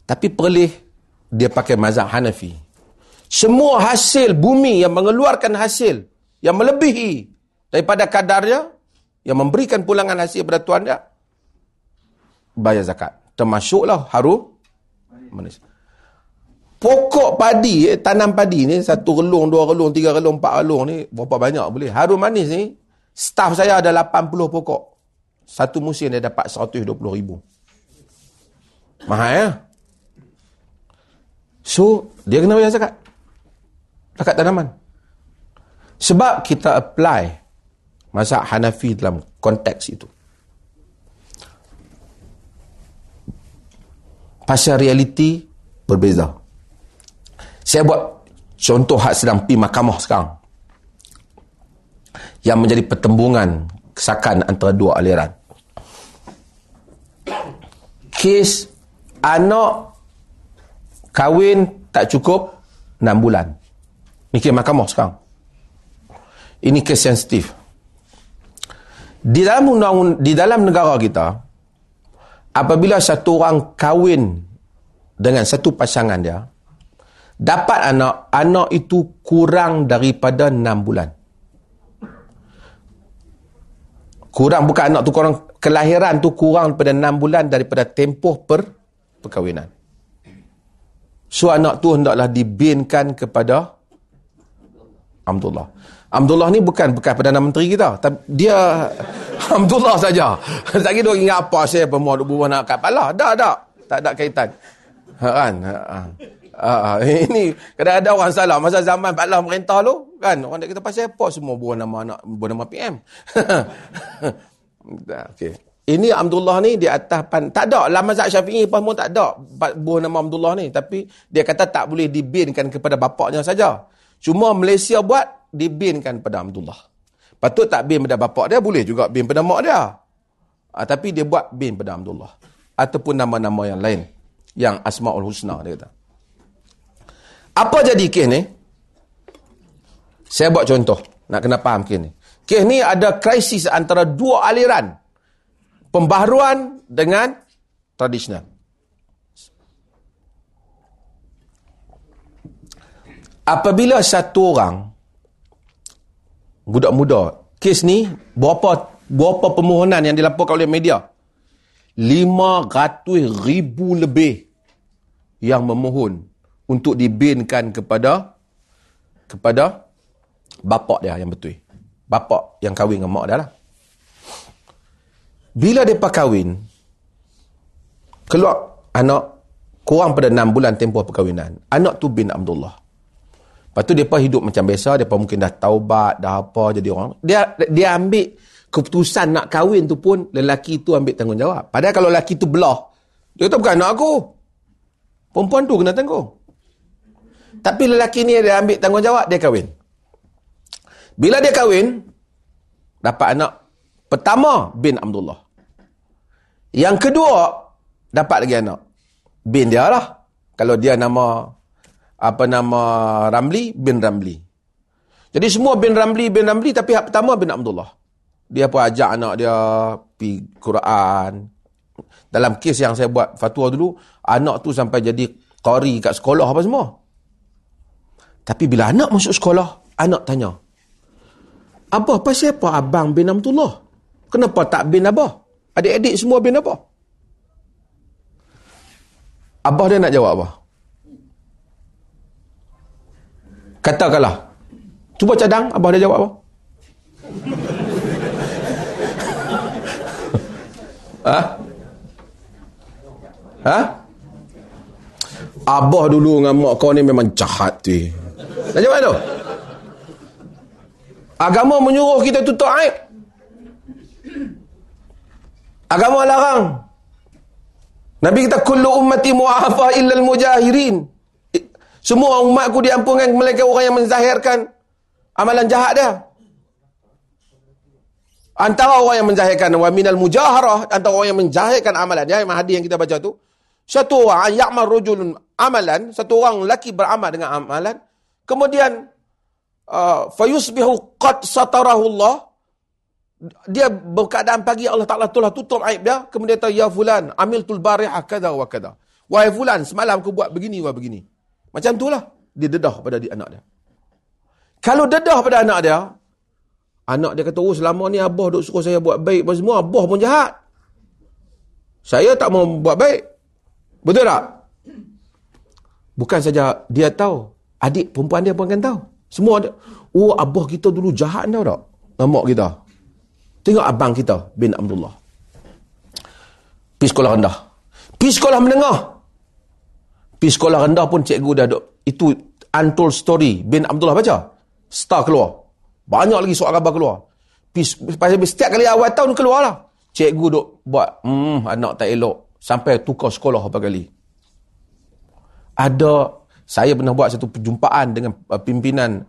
Speaker 1: Tapi perlih dia pakai mazhab Hanafi. Semua hasil bumi yang mengeluarkan hasil yang melebihi daripada kadarnya yang memberikan pulangan hasil kepada tuan dia bayar zakat. Termasuklah harum manis. Pokok padi, eh, tanam padi ni, satu relung, dua relung, tiga relung, empat relung ni, berapa banyak boleh. Harum manis ni, staff saya ada 80 pokok. Satu musim dia dapat 120 ribu. Mahal ya? So, dia kena bayar zakat. Zakat tanaman. Sebab kita apply mazhab Hanafi dalam konteks itu. Pasal realiti berbeza. Saya buat contoh hak sedang pi mahkamah sekarang. Yang menjadi pertembungan kesakan antara dua aliran. Kes anak kahwin tak cukup 6 bulan. Ini kes mahkamah sekarang. Ini kes sensitif. Di dalam undang di dalam negara kita, apabila satu orang kahwin dengan satu pasangan dia, dapat anak, anak itu kurang daripada 6 bulan. Kurang, bukan anak tu kurang, kelahiran tu kurang daripada 6 bulan daripada tempoh per perkahwinan. So anak tu hendaklah dibinkan kepada Abdullah. Abdullah ni bukan bekas Perdana Menteri kita. Dia Abdullah saja. Tak kira ingat apa saya pemuah duk buah nak kat kepala. Tak, tak. Tak ada kaitan. Ha, kan? Ha, ha. Ini kadang-kadang orang salah. Masa zaman Pak Allah merintah tu, kan? Orang nak kata pasal apa semua buah nama anak, buah nama PM. okay. Ini Abdullah ni di atas pan. Tak ada. Lah mazhab syafi'i pun tak ada. Buah nama Abdullah ni. Tapi dia kata tak boleh dibinkan kepada bapaknya saja. Cuma Malaysia buat dibinkan pada Abdullah. Patut tak bin pada bapak dia. Boleh juga bin pada mak dia. Ha, tapi dia buat bin pada Abdullah. Ataupun nama-nama yang lain. Yang Asma'ul Husna dia kata. Apa jadi kes ni? Saya buat contoh. Nak kena faham kes ni. Kes ni ada krisis antara dua aliran pembaharuan dengan tradisional. Apabila satu orang budak muda, kes ni berapa berapa permohonan yang dilaporkan oleh media? 500 ribu lebih yang memohon untuk dibinkan kepada kepada bapak dia yang betul. Bapak yang kahwin dengan mak dia lah. Bila dia kahwin, keluar anak kurang pada 6 bulan tempoh perkahwinan. Anak tu bin Abdullah. Lepas tu mereka hidup macam biasa. Mereka mungkin dah taubat, dah apa jadi orang. Dia dia ambil keputusan nak kahwin tu pun lelaki tu ambil tanggungjawab. Padahal kalau lelaki tu belah, dia kata bukan anak aku. Perempuan tu kena tanggung. Tapi lelaki ni dia ambil tanggungjawab, dia kahwin. Bila dia kahwin, dapat anak Pertama, bin Abdullah. Yang kedua, dapat lagi anak. Bin dia lah. Kalau dia nama, apa nama Ramli, bin Ramli. Jadi semua bin Ramli, bin Ramli, tapi yang pertama bin Abdullah. Dia pun ajak anak dia pergi Quran. Dalam kes yang saya buat fatwa dulu, anak tu sampai jadi qari kat sekolah apa semua. Tapi bila anak masuk sekolah, anak tanya, apa pasal apa abang bin Abdullah? Kenapa tak bin apa? Adik-adik semua bin apa? Abah dia nak jawab apa? Katakanlah. Cuba cadang, Abah dia jawab apa? ha? Ha? Abah dulu dengan mak kau ni memang jahat tu. Nak jawab tu? Agama menyuruh kita tutup aib. Agama larang. Nabi kita kullu ummati mu'afa illa al-mujahirin. Semua umatku diampunkan mereka orang yang menzahirkan amalan jahat dia. Antara orang yang menzahirkan wa minal mujaharah, antara orang yang menzahirkan amalan dia, yang hadis yang kita baca tu, satu orang ya'mal rajulun amalan, satu orang lelaki beramal dengan amalan, kemudian uh, fayusbihu qad satarahu Allah, dia berkeadaan pagi Allah Taala telah tutup aib dia. Kemudian kata ya fulan amiltul barihah kada wa kada. Wahai fulan semalam aku buat begini wa begini. Macam itulah dia dedah pada di anak dia. Kalau dedah pada anak dia anak dia kata oh selama ni abah duk suruh saya buat baik apa semua abah pun jahat. Saya tak mau buat baik. Betul tak? Bukan saja dia tahu adik perempuan dia pun akan tahu. Semua ada oh abah kita dulu jahat tau tak? Nama kita Tengok abang kita bin Abdullah. Pergi sekolah rendah. Pergi sekolah menengah. Pergi sekolah rendah pun cikgu dah duk. Itu untold story bin Abdullah baca. Star keluar. Banyak lagi soal khabar keluar. Pergi, setiap kali awal tahun keluar lah. Cikgu duk buat, hmm, anak tak elok. Sampai tukar sekolah berapa kali. Ada, saya pernah buat satu perjumpaan dengan uh, pimpinan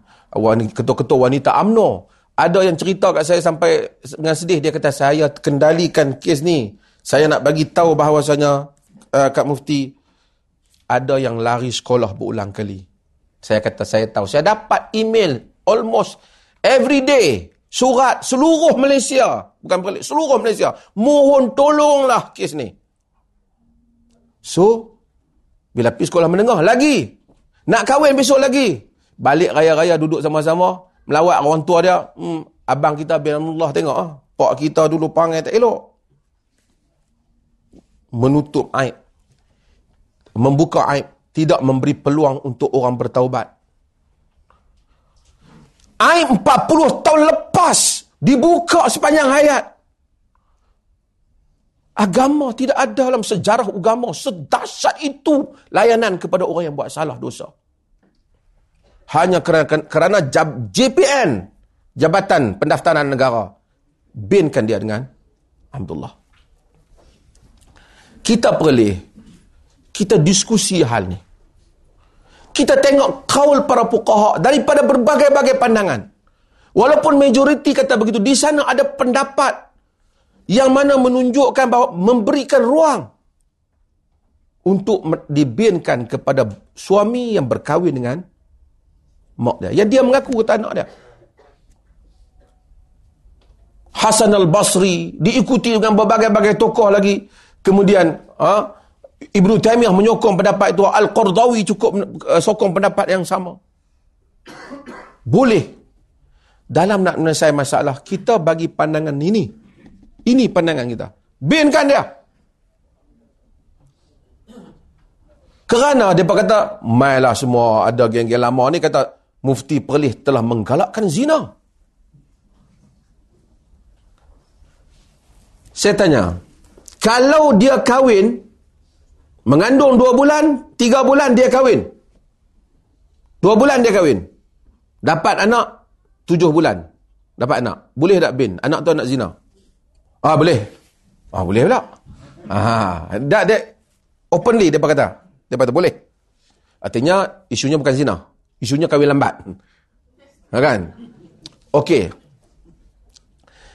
Speaker 1: ketua-ketua wanita UMNO ada yang cerita kat saya sampai dengan sedih dia kata saya kendalikan kes ni. Saya nak bagi tahu bahawasanya uh, Kak Mufti ada yang lari sekolah berulang kali. Saya kata saya tahu. Saya dapat email almost every day. Surat seluruh Malaysia. Bukan balik seluruh Malaysia. Mohon tolonglah kes ni. So bila pergi sekolah menengah lagi nak kahwin besok lagi balik raya-raya duduk sama-sama melawat orang tua dia, hmm, abang kita bin Allah tengok ah, pak kita dulu panggil tak elok. Menutup aib. Membuka aib, tidak memberi peluang untuk orang bertaubat. Aib 40 tahun lepas dibuka sepanjang hayat. Agama tidak ada dalam sejarah agama sedasat itu layanan kepada orang yang buat salah dosa hanya kerana, kerana JPN, Jabatan Pendaftaran Negara, binkan dia dengan Abdullah. Kita perlu kita diskusi hal ni. Kita tengok kaul para fuqaha daripada berbagai-bagai pandangan. Walaupun majoriti kata begitu, di sana ada pendapat yang mana menunjukkan bahawa memberikan ruang untuk dibinkan kepada suami yang berkahwin dengan mak dia. Yang dia mengaku kata anak dia. Hasan al-Basri diikuti dengan berbagai-bagai tokoh lagi. Kemudian ha, Ibnu Taimiyah menyokong pendapat itu. Al-Qardawi cukup uh, sokong pendapat yang sama. Boleh. Dalam nak menyelesaikan masalah, kita bagi pandangan ini. Ini pandangan kita. Binkan dia. Kerana dia kata, mailah semua ada geng-geng lama ni kata, Mufti Perlis telah menggalakkan zina. Saya tanya, kalau dia kahwin, mengandung dua bulan, tiga bulan dia kahwin. Dua bulan dia kahwin. Dapat anak, tujuh bulan. Dapat anak. Boleh tak bin? Anak tu anak zina. Ah, boleh. Ah, boleh pula. Ah, dah, dia openly dia kata. Dia kata boleh. Artinya, isunya bukan zina. Isunya kahwin lambat. Ha, kan? Okey.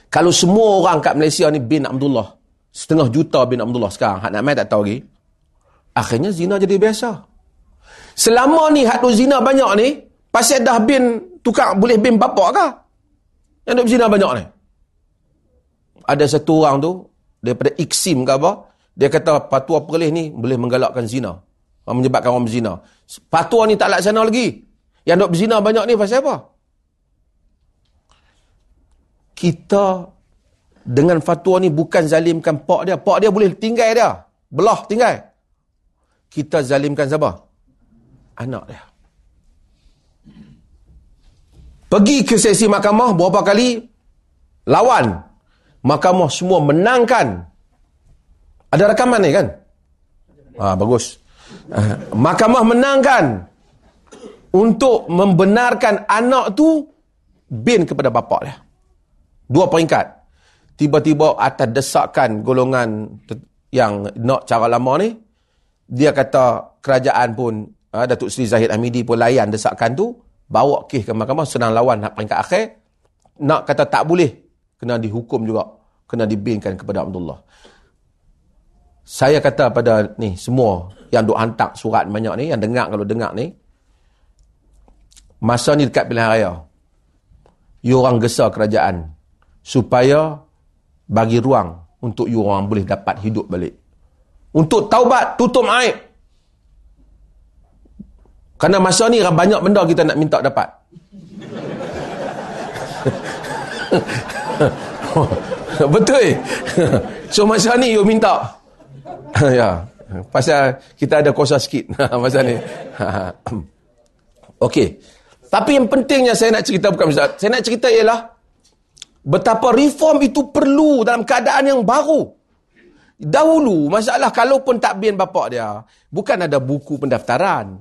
Speaker 1: Kalau semua orang kat Malaysia ni bin Abdullah. Setengah juta bin Abdullah sekarang. Hak nak main tak tahu lagi. Akhirnya zina jadi biasa. Selama ni hak tu zina banyak ni. Pasal dah bin tukar boleh bin bapak kah? Yang duk zina banyak ni. Ada satu orang tu. Daripada Iksim ke apa. Dia kata patua perlis ni boleh menggalakkan zina. Menyebabkan orang berzina. Patua ni tak laksana lagi. Yang dok berzina banyak ni pasal apa? Kita dengan fatwa ni bukan zalimkan pak dia. Pak dia boleh tinggal dia. Belah tinggal. kita zalimkan siapa? Anak dia. Pergi ke sesi mahkamah berapa kali? Lawan. Mahkamah semua menangkan. Ada rekaman ni kan? Ah bagus. Uh, mahkamah menangkan untuk membenarkan anak tu bin kepada bapak dia. Dua peringkat. Tiba-tiba atas desakan golongan yang nak cara lama ni, dia kata kerajaan pun, uh, Datuk Seri Zahid Hamidi pun layan desakan tu, bawa kes ke mahkamah, senang lawan hak peringkat akhir, nak kata tak boleh, kena dihukum juga, kena dibinkan kepada Abdullah. Saya kata pada ni semua yang duk hantar surat banyak ni, yang dengar kalau dengar ni, masa ni dekat pilihan raya, you orang gesa kerajaan supaya bagi ruang untuk you orang boleh dapat hidup balik. Untuk taubat, tutup aib. Kerana masa ni banyak benda kita nak minta dapat. Betul. so masa ni you minta. ya. Pasal kita ada kuasa sikit masa ni. Okey. Tapi yang pentingnya saya nak cerita bukan Ustaz. Saya nak cerita ialah betapa reform itu perlu dalam keadaan yang baru. Dahulu, masalah kalau pun bin bapak dia, bukan ada buku pendaftaran.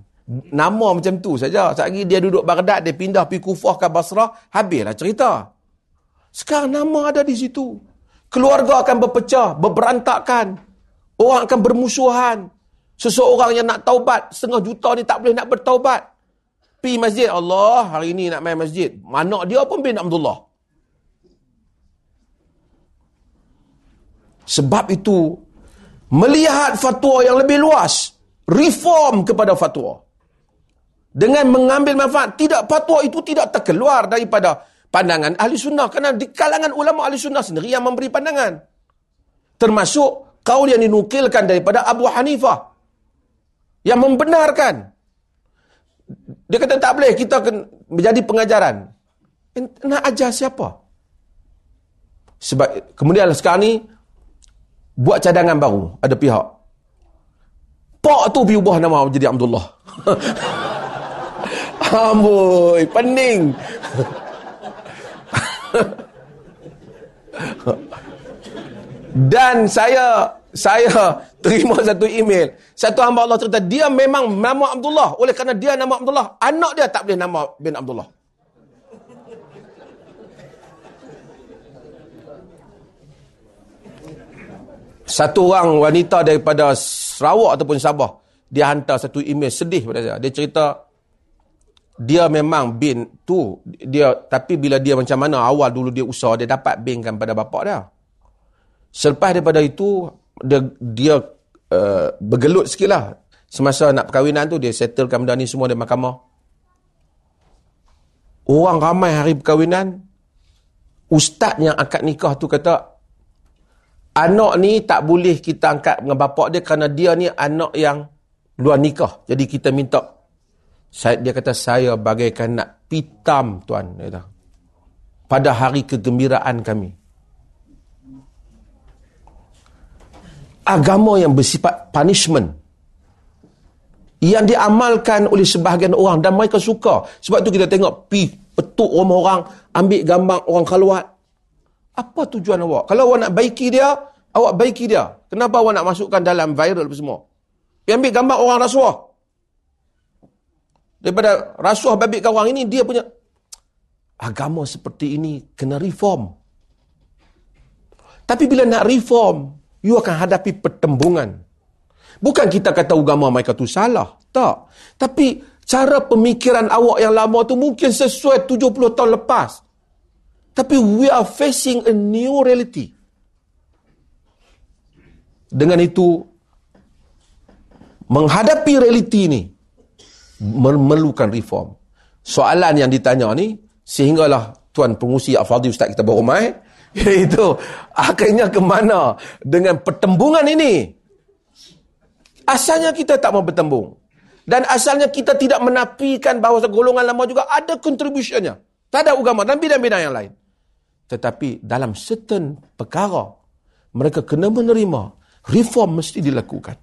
Speaker 1: Nama macam tu saja. Sekali dia duduk Baghdad, dia pindah pergi Kufah ke Basrah, habislah cerita. Sekarang nama ada di situ. Keluarga akan berpecah, berberantakan. Orang akan bermusuhan. Seseorang yang nak taubat, setengah juta ni tak boleh nak bertaubat. Pergi masjid, Allah, hari ni nak main masjid. Mana dia pun bin Abdullah. Sebab itu, melihat fatwa yang lebih luas, reform kepada fatwa. Dengan mengambil manfaat, tidak fatwa itu tidak terkeluar daripada pandangan ahli sunnah. Kerana di kalangan ulama ahli sunnah sendiri yang memberi pandangan. Termasuk kaul yang dinukilkan daripada Abu Hanifah. Yang membenarkan. Dia kata tak boleh kita menjadi pengajaran. Nak ajar siapa? Sebab kemudian sekarang ni buat cadangan baru ada pihak pak tu pergi ubah nama jadi Abdullah amboi pening dan saya saya terima satu email. Satu hamba Allah cerita dia memang nama Abdullah. Oleh kerana dia nama Abdullah anak dia tak boleh nama bin Abdullah. Satu orang wanita daripada Sarawak ataupun Sabah dia hantar satu email sedih pada saya. Dia cerita dia memang bin tu dia tapi bila dia macam mana awal dulu dia usaha dia dapat binkan pada bapak dia. Selepas daripada itu dia dia uh, bergelut sikit lah semasa nak perkahwinan tu dia settlekan benda ni semua di mahkamah orang ramai hari perkahwinan ustaz yang akad nikah tu kata anak ni tak boleh kita angkat dengan bapak dia kerana dia ni anak yang luar nikah. Jadi kita minta saya, dia kata saya bagaikan nak pitam tuan dia kata, pada hari kegembiraan kami. Agama yang bersifat punishment yang diamalkan oleh sebahagian orang dan mereka suka. Sebab tu kita tengok pi petuk rumah orang, ambil gambar orang keluar apa tujuan awak? Kalau awak nak baiki dia, awak baiki dia. Kenapa awak nak masukkan dalam viral apa semua? Dia ambil gambar orang rasuah. Daripada rasuah babik kawang ini, dia punya agama seperti ini kena reform. Tapi bila nak reform, you akan hadapi pertembungan. Bukan kita kata agama mereka tu salah. Tak. Tapi cara pemikiran awak yang lama tu mungkin sesuai 70 tahun lepas. Tapi we are facing a new reality. Dengan itu, menghadapi reality ini, memerlukan reform. Soalan yang ditanya ni, sehinggalah Tuan Pengusi Afadhi Ustaz kita baru main, iaitu akhirnya ke mana dengan pertembungan ini? Asalnya kita tak mau bertembung. Dan asalnya kita tidak menafikan bahawa golongan lama juga ada contributionnya. Tak ada agama dan bidang-bidang yang lain. Tetapi dalam certain perkara, mereka kena menerima reform mesti dilakukan.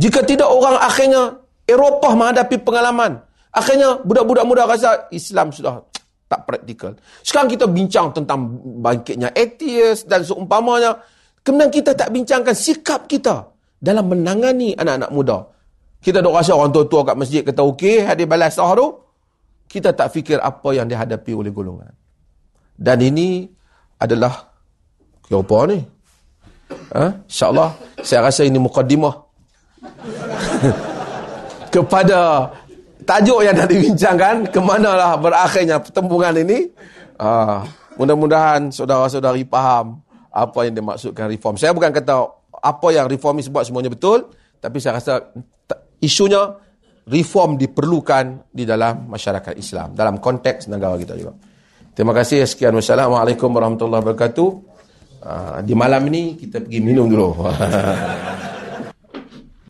Speaker 1: Jika tidak orang akhirnya Eropah menghadapi pengalaman. Akhirnya budak-budak muda rasa Islam sudah tak praktikal. Sekarang kita bincang tentang bangkitnya atheist dan seumpamanya. Kemudian kita tak bincangkan sikap kita dalam menangani anak-anak muda. Kita dok rasa orang tua-tua kat masjid kata okey, hadir balas sah tu. Kita tak fikir apa yang dihadapi oleh golongan. Dan ini adalah apa ni? Ha? InsyaAllah, saya rasa ini mukaddimah. Kepada tajuk yang dah dibincangkan, kemanalah berakhirnya pertempuran ini. Uh, mudah-mudahan saudara-saudari faham apa yang dimaksudkan reform. Saya bukan kata apa yang reformis buat semuanya betul, tapi saya rasa isunya reform diperlukan di dalam masyarakat Islam, dalam konteks negara kita juga. Terima kasih. Sekian. Wassalamualaikum warahmatullahi wabarakatuh. Uh, di malam ini kita pergi minum dulu.